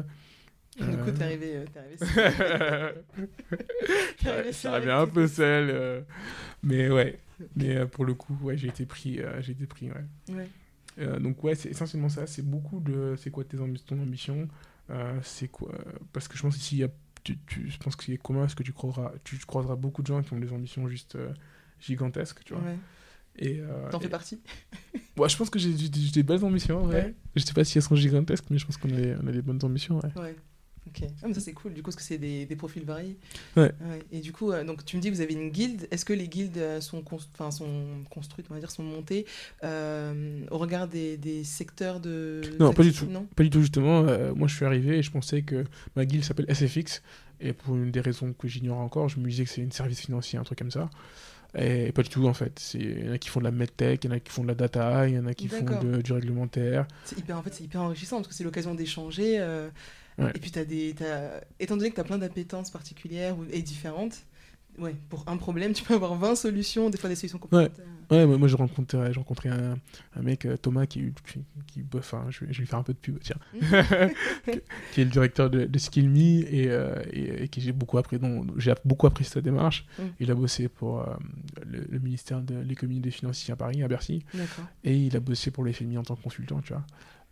Speaker 1: Du coup, t'es arrivé,
Speaker 2: euh, t'es arrivé, ça revient un peu seul, euh, mais ouais. Mais euh, pour le coup, ouais, j'ai été pris, j'ai été pris, ouais. ouais. donc ouais, c'est essentiellement ça. C'est beaucoup de, c'est quoi tes ton ambition, c'est quoi Parce que je pense ici, y a, tu, tu, je pense que c'est commun, parce que tu croiseras, tu croiseras beaucoup de gens qui ont des ambitions juste gigantesques, tu vois. Ouais.
Speaker 1: Et T'en fais partie?
Speaker 2: Ouais, Je pense que j'ai des belles ambitions, ouais. ouais. Je sais pas si elles sont gigantesques, mais je pense qu'on a, on a des bonnes ambitions, ouais. ouais.
Speaker 1: Ok, ah, mais ça c'est cool, du coup, parce que c'est des, des, profils variés.
Speaker 2: Ouais.
Speaker 1: Et du coup, euh, donc, tu me dis que vous avez une guilde. Est-ce que les guildes euh, sont, sont construites, on va dire, sont montées euh, au regard des, des, secteurs de.
Speaker 2: Non, pas du tout. Non pas du tout, justement. moi, je suis arrivé et je pensais que ma guilde s'appelle SFX. Et pour une des raisons que j'ignore encore, je me disais que c'est une service financier, un truc comme ça. Et pas du tout en fait. Il y en a qui font de la medtech, il y en a qui font de la data, il y en a qui font de, du réglementaire.
Speaker 1: Hyper, en fait, c'est hyper enrichissant parce que c'est l'occasion d'échanger. Et puis, as des, as... étant donné que tu as plein d'appétences particulières et différentes, ouais, pour un problème, tu peux avoir 20 solutions, des fois des solutions
Speaker 2: complémentaires. Ouais, ouais moi, j'ai rencontré, un, un, mec, euh, Thomas, qui, qui, qui enfin, je, vais, je, vais lui faire un peu de pub, tiens, mmh. qui est le directeur de, de SkillMe et, euh, et, et, qui j'ai beaucoup appris, j'ai beaucoup appris sa démarche. Mmh. Il a bossé pour euh, le, ministère de l'économie et des finances à Paris, à Bercy. Et il a bossé pour les FMI en tant que consultant, tu vois.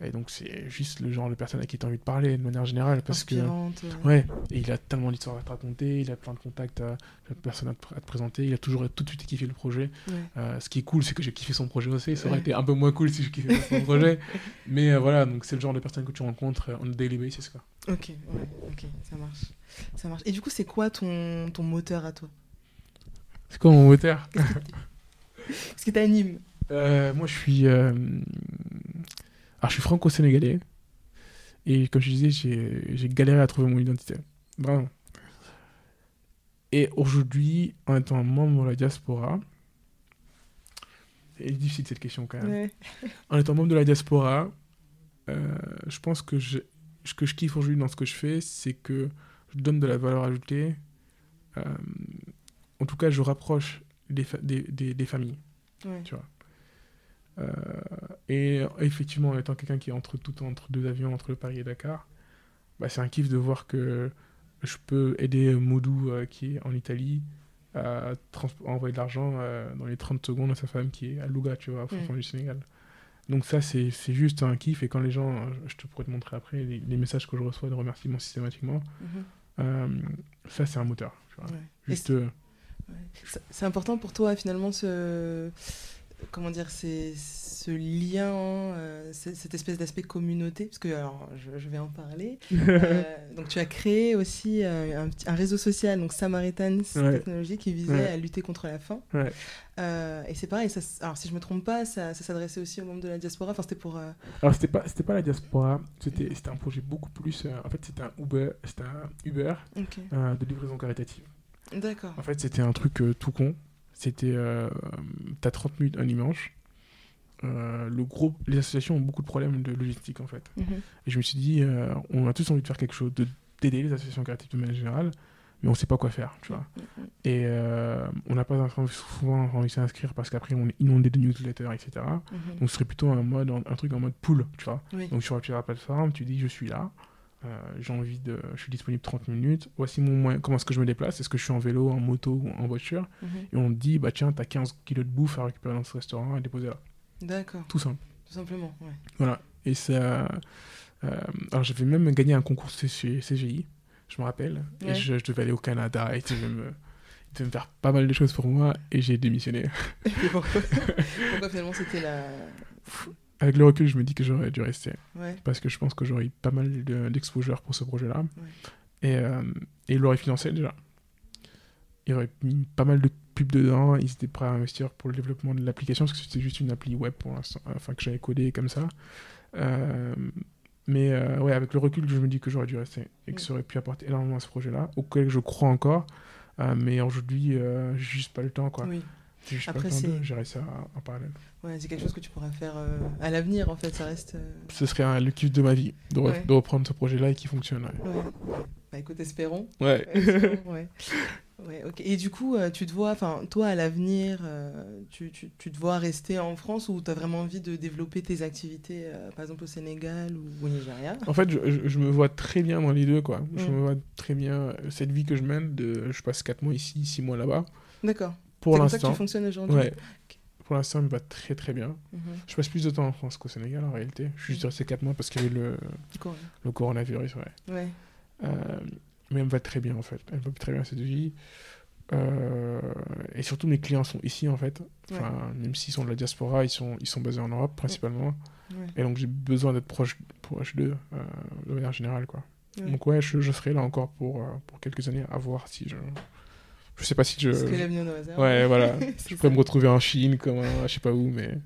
Speaker 2: Et donc, c'est juste le genre de personne à qui tu as envie de parler de manière générale. Parce que. Ouais, et il a tellement d'histoires à te raconter, il a plein de contacts, à, de personnes à te, présenter, il a toujours tout de suite kiffé le projet. Euh, ce qui est cool, c'est que j'ai kiffé son projet aussi. Ça aurait été un peu moins cool si je kiffais son projet. Mais euh, voilà, donc c'est le genre de personne que tu rencontres on a daily basis. Quoi.
Speaker 1: Ok, ouais, ok, ça marche. ça marche. Et du coup, c'est quoi ton, ton moteur à toi?
Speaker 2: C'est quoi mon moteur?
Speaker 1: Qu'est-ce qui t'anime
Speaker 2: euh, Moi, je suis alors, je suis franco-sénégalais. Et comme je disais, j'ai galéré à trouver mon identité. Vraiment. Et aujourd'hui, en étant membre de la diaspora, c'est difficile cette question quand même. En étant membre de la diaspora, euh, je pense que je, ce que je kiffe aujourd'hui dans ce que je fais, c'est que je donne de la valeur ajoutée. Euh, en tout cas, je rapproche des, des, des, des familles. Tu vois. Euh, et effectivement, en étant quelqu'un qui est entre, tout entre deux avions, entre le Paris et Dakar, bah, c'est un kiff de voir que je peux aider Moudou, euh, qui est en Italie, à, envoyer de l'argent euh, dans les 30 secondes à sa femme qui est à Louga, tu vois, au fond du Sénégal. Donc ça, c'est juste un kiff. Et quand les gens, je te pourrais te montrer après, les, messages que je reçois de remerciements systématiquement, mhm. ça, c'est un moteur. Tu vois. Juste...
Speaker 1: C'est important pour toi, finalement, ce comment dire, c'est ce lien, euh, cette espèce d'aspect communauté, parce que alors je, vais en parler. Euh, donc tu as créé aussi euh, un, un, réseau social, donc Samaritan Technologies, qui visait à lutter contre la faim. et c'est pareil, ça, alors si je me trompe pas, ça, s'adressait aussi aux membres de la diaspora. Enfin, c'était pour.
Speaker 2: Alors c'était pas, c'était pas la diaspora, c'était, c'était un projet beaucoup plus. en fait, c'était un Uber, c'était un Uber de livraison caritative.
Speaker 1: D'accord.
Speaker 2: En fait, c'était un truc tout con. C'était. Euh, T'as 30 minutes un dimanche. Euh, le groupe, les associations ont beaucoup de problèmes de logistique en fait. Mhm. Et je me suis dit, euh, on a tous envie de faire quelque chose, d'aider les associations caritatives de manière générale, mais on ne sait pas quoi faire, tu vois. Mhm. Et euh, on n'a pas souvent envie de s'inscrire parce qu'après on est inondé de newsletters, etc. Mhm. Donc ce serait plutôt un, mode, un, truc en mode pool, tu vois. Donc sur la plateforme, tu dis je suis là, j'ai envie de. Je suis disponible 30 minutes. Voici mon moyen. Comment est-ce que je me déplace? Est-ce que je suis en vélo, en moto ou en voiture? Mhm. Et on te dit, bah tiens, t'as 15 kilos de bouffe à récupérer dans ce restaurant à déposer là.
Speaker 1: D'accord.
Speaker 2: Tout simple.
Speaker 1: Tout simplement, ouais.
Speaker 2: Voilà. Et ça. alors j'avais même gagné un concours CGI, je me rappelle. Et je, devais aller au Canada et tu me de me faire pas mal de choses pour moi et j'ai démissionné.
Speaker 1: Et pourquoi, pourquoi finalement c'était la.
Speaker 2: Avec le recul, je me dis que j'aurais dû rester. Parce que je pense que j'aurais eu pas mal d'exposure pour ce projet-là. Et, euh, et il l'aurait financé déjà. Il aurait mis pas mal de pubs dedans. Ils étaient prêts à investir pour le développement de l'application parce que c'était juste une appli web pour l'instant, enfin que j'avais codé comme ça. Euh, mais euh, ouais, avec le recul, je me dis que j'aurais dû rester et que ça aurait pu apporter énormément à ce projet-là, auquel je crois encore. Euh, mais aujourd'hui, euh, juste pas le temps, quoi. Oui. J'ai juste Après, de gérer ça en parallèle.
Speaker 1: Ouais, c'est quelque chose que tu pourras faire euh, à l'avenir, en fait, ça reste...
Speaker 2: Ce serait un, le kiff de ma vie, de, de reprendre ce projet-là et qui fonctionne.
Speaker 1: Ouais. Bah écoute, espérons.
Speaker 2: Ouais.
Speaker 1: ouais. Ouais, ok. Et du coup, tu te vois, enfin, toi, à l'avenir, tu, tu, tu, te vois rester en France ou tu as vraiment envie de développer tes activités, par exemple au Sénégal ou au Nigeria?
Speaker 2: En fait, je, je, me vois très bien dans les deux, quoi. Je me vois très bien cette vie que je mène, de, je passe 4 mois ici, 6 mois là-bas.
Speaker 1: D'accord. Pour l'instant. C'est comme ça que tu fonctionnes aujourd'hui
Speaker 2: Ouais. Pour l'instant, il me va très très bien. Mm-hmm. Je passe plus de temps en France qu'au Sénégal en réalité. Je suis juste mm. resté 4 mois parce qu'il y avait le, le coronavirus, ouais.
Speaker 1: ouais.
Speaker 2: Euh, mais elle me va très bien en fait. Elle me va très bien cette vie. Euh, et surtout, mes clients sont ici en fait. Enfin, Même s'ils sont de la diaspora, ils sont, ils sont basés en Europe principalement. Et donc, j'ai besoin d'être proche, proche d'eux euh, de manière générale. Quoi. Donc, ouais, je, je, serai là encore pour, euh, pour quelques années à voir si je. Je sais pas si je. Ouais, voilà. je pourrais me retrouver en Chine, comme un, je sais pas où, mais.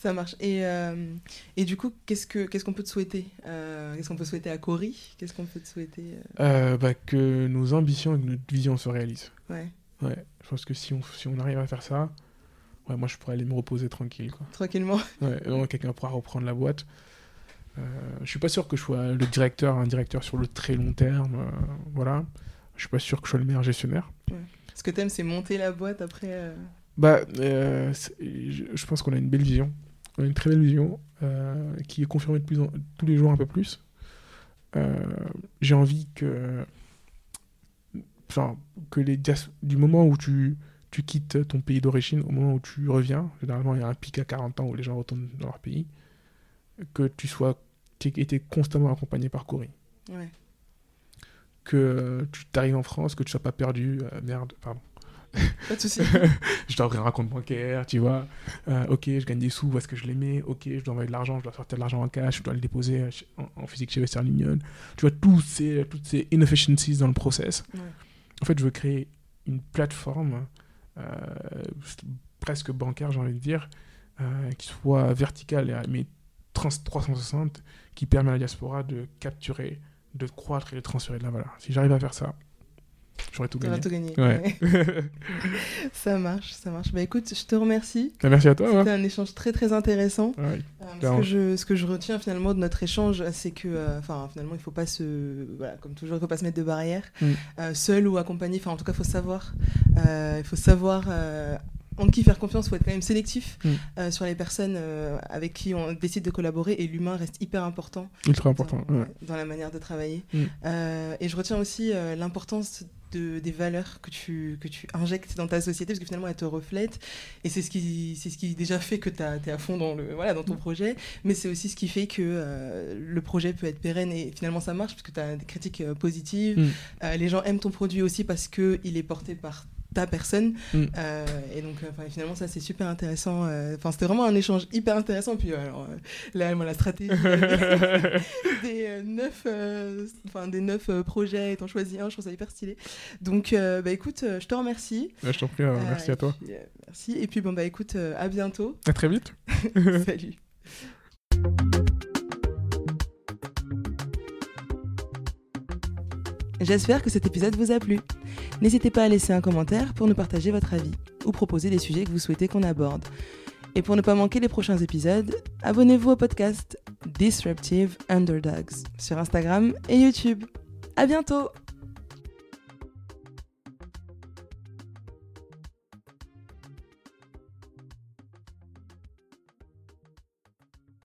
Speaker 1: Ça marche. Et, euh, et du coup, qu'est-ce qu'on peut te souhaiter euh, Qu'est-ce qu'on peut souhaiter à Cory? Qu'est-ce qu'on peut te souhaiter
Speaker 2: euh? Bah, Que nos ambitions et notre vision se réalisent.
Speaker 1: Ouais.
Speaker 2: Ouais, je pense que si on, si on arrive à faire ça, ouais, moi je pourrais aller me reposer tranquille. Quoi.
Speaker 1: Tranquillement
Speaker 2: Ouais, quelqu'un pourra reprendre la boîte. je suis pas sûr que je sois le directeur, un directeur sur le très long terme. voilà. Je suis pas sûr que je sois le meilleur gestionnaire.
Speaker 1: Ouais. Ce que tu aimes, c'est monter la boîte après
Speaker 2: bah, euh, je pense qu'on a une belle vision. On a une très belle vision euh, qui est confirmée de plus tous les jours un peu plus. Euh, j'ai envie que, enfin, que les du moment où tu, tu quittes ton pays d'origine au moment où tu reviens, généralement il y a un pic à 40 ans où les gens retournent dans leur pays, que tu sois été constamment accompagné par Cory.
Speaker 1: Ouais.
Speaker 2: Que tu t'arrives en France, que tu sois pas perdu, merde, pardon
Speaker 1: pas de soucis.
Speaker 2: je dois ouvrir un compte bancaire, tu vois. Euh, ok, je gagne des sous, où est-ce que je les mets Ok, je dois envoyer de l'argent, je dois sortir de l'argent en cash, je dois le déposer en, physique chez Western Union. Tu vois, tous ces, toutes ces inefficiencies dans le process. En fait, je veux créer une plateforme euh, presque bancaire, j'ai envie de dire, euh, qui soit verticale, mais 360, qui permet à la diaspora de capturer, de croître et de transférer de la valeur. Si j'arrive à faire ça, J'aurais tout gagné.
Speaker 1: tout gagné.
Speaker 2: Ouais.
Speaker 1: ça marche, ça marche. Bah écoute, je te remercie.
Speaker 2: Bah, merci à toi.
Speaker 1: C'était un échange très très intéressant.
Speaker 2: Ouais,
Speaker 1: euh, ce, que je, ce que je retiens finalement de notre échange, c'est que euh, finalement il faut pas se, voilà, comme toujours, il faut pas se mettre de barrières, mm. euh, seul ou accompagné. Enfin en tout cas, il faut savoir, il faut savoir en qui faire confiance, il faut être quand même sélectif mm. sur les personnes avec qui on décide de collaborer et l'humain reste hyper important.
Speaker 2: Ultra important.
Speaker 1: Dans, la manière de travailler. Mm. et je retiens aussi l'importance des valeurs que tu, que tu injectes dans ta société, parce que finalement, elles te reflètent. Et c'est ce qui, c'est ce qui déjà fait que tu es à fond dans, le, voilà, dans ton projet, mais c'est aussi ce qui fait que euh, le projet peut être pérenne et finalement ça marche, parce que tu as des critiques euh, positives. Mm. Euh, les gens aiment ton produit aussi parce qu'il est porté par ta personne. Mm. Euh, et donc, euh, finalement, ça, c'est super intéressant. Euh, enfin, c'était vraiment un échange hyper intéressant. Puis, alors, là, moi, la stratégie des neuf, enfin, des neuf projets, et t'en choisis un, je trouve ça hyper stylé. Donc, bah, écoute, je te remercie.
Speaker 2: je t'en prie, merci à toi.
Speaker 1: merci. Et puis, bon, bah, écoute, à bientôt.
Speaker 2: À très vite.
Speaker 1: Salut. J'espère que cet épisode vous a plu. N'hésitez pas à laisser un commentaire pour nous partager votre avis ou proposer des sujets que vous souhaitez qu'on aborde. Et pour ne pas manquer les prochains épisodes, abonnez-vous au podcast Disruptive Underdogs sur Instagram et YouTube. À bientôt!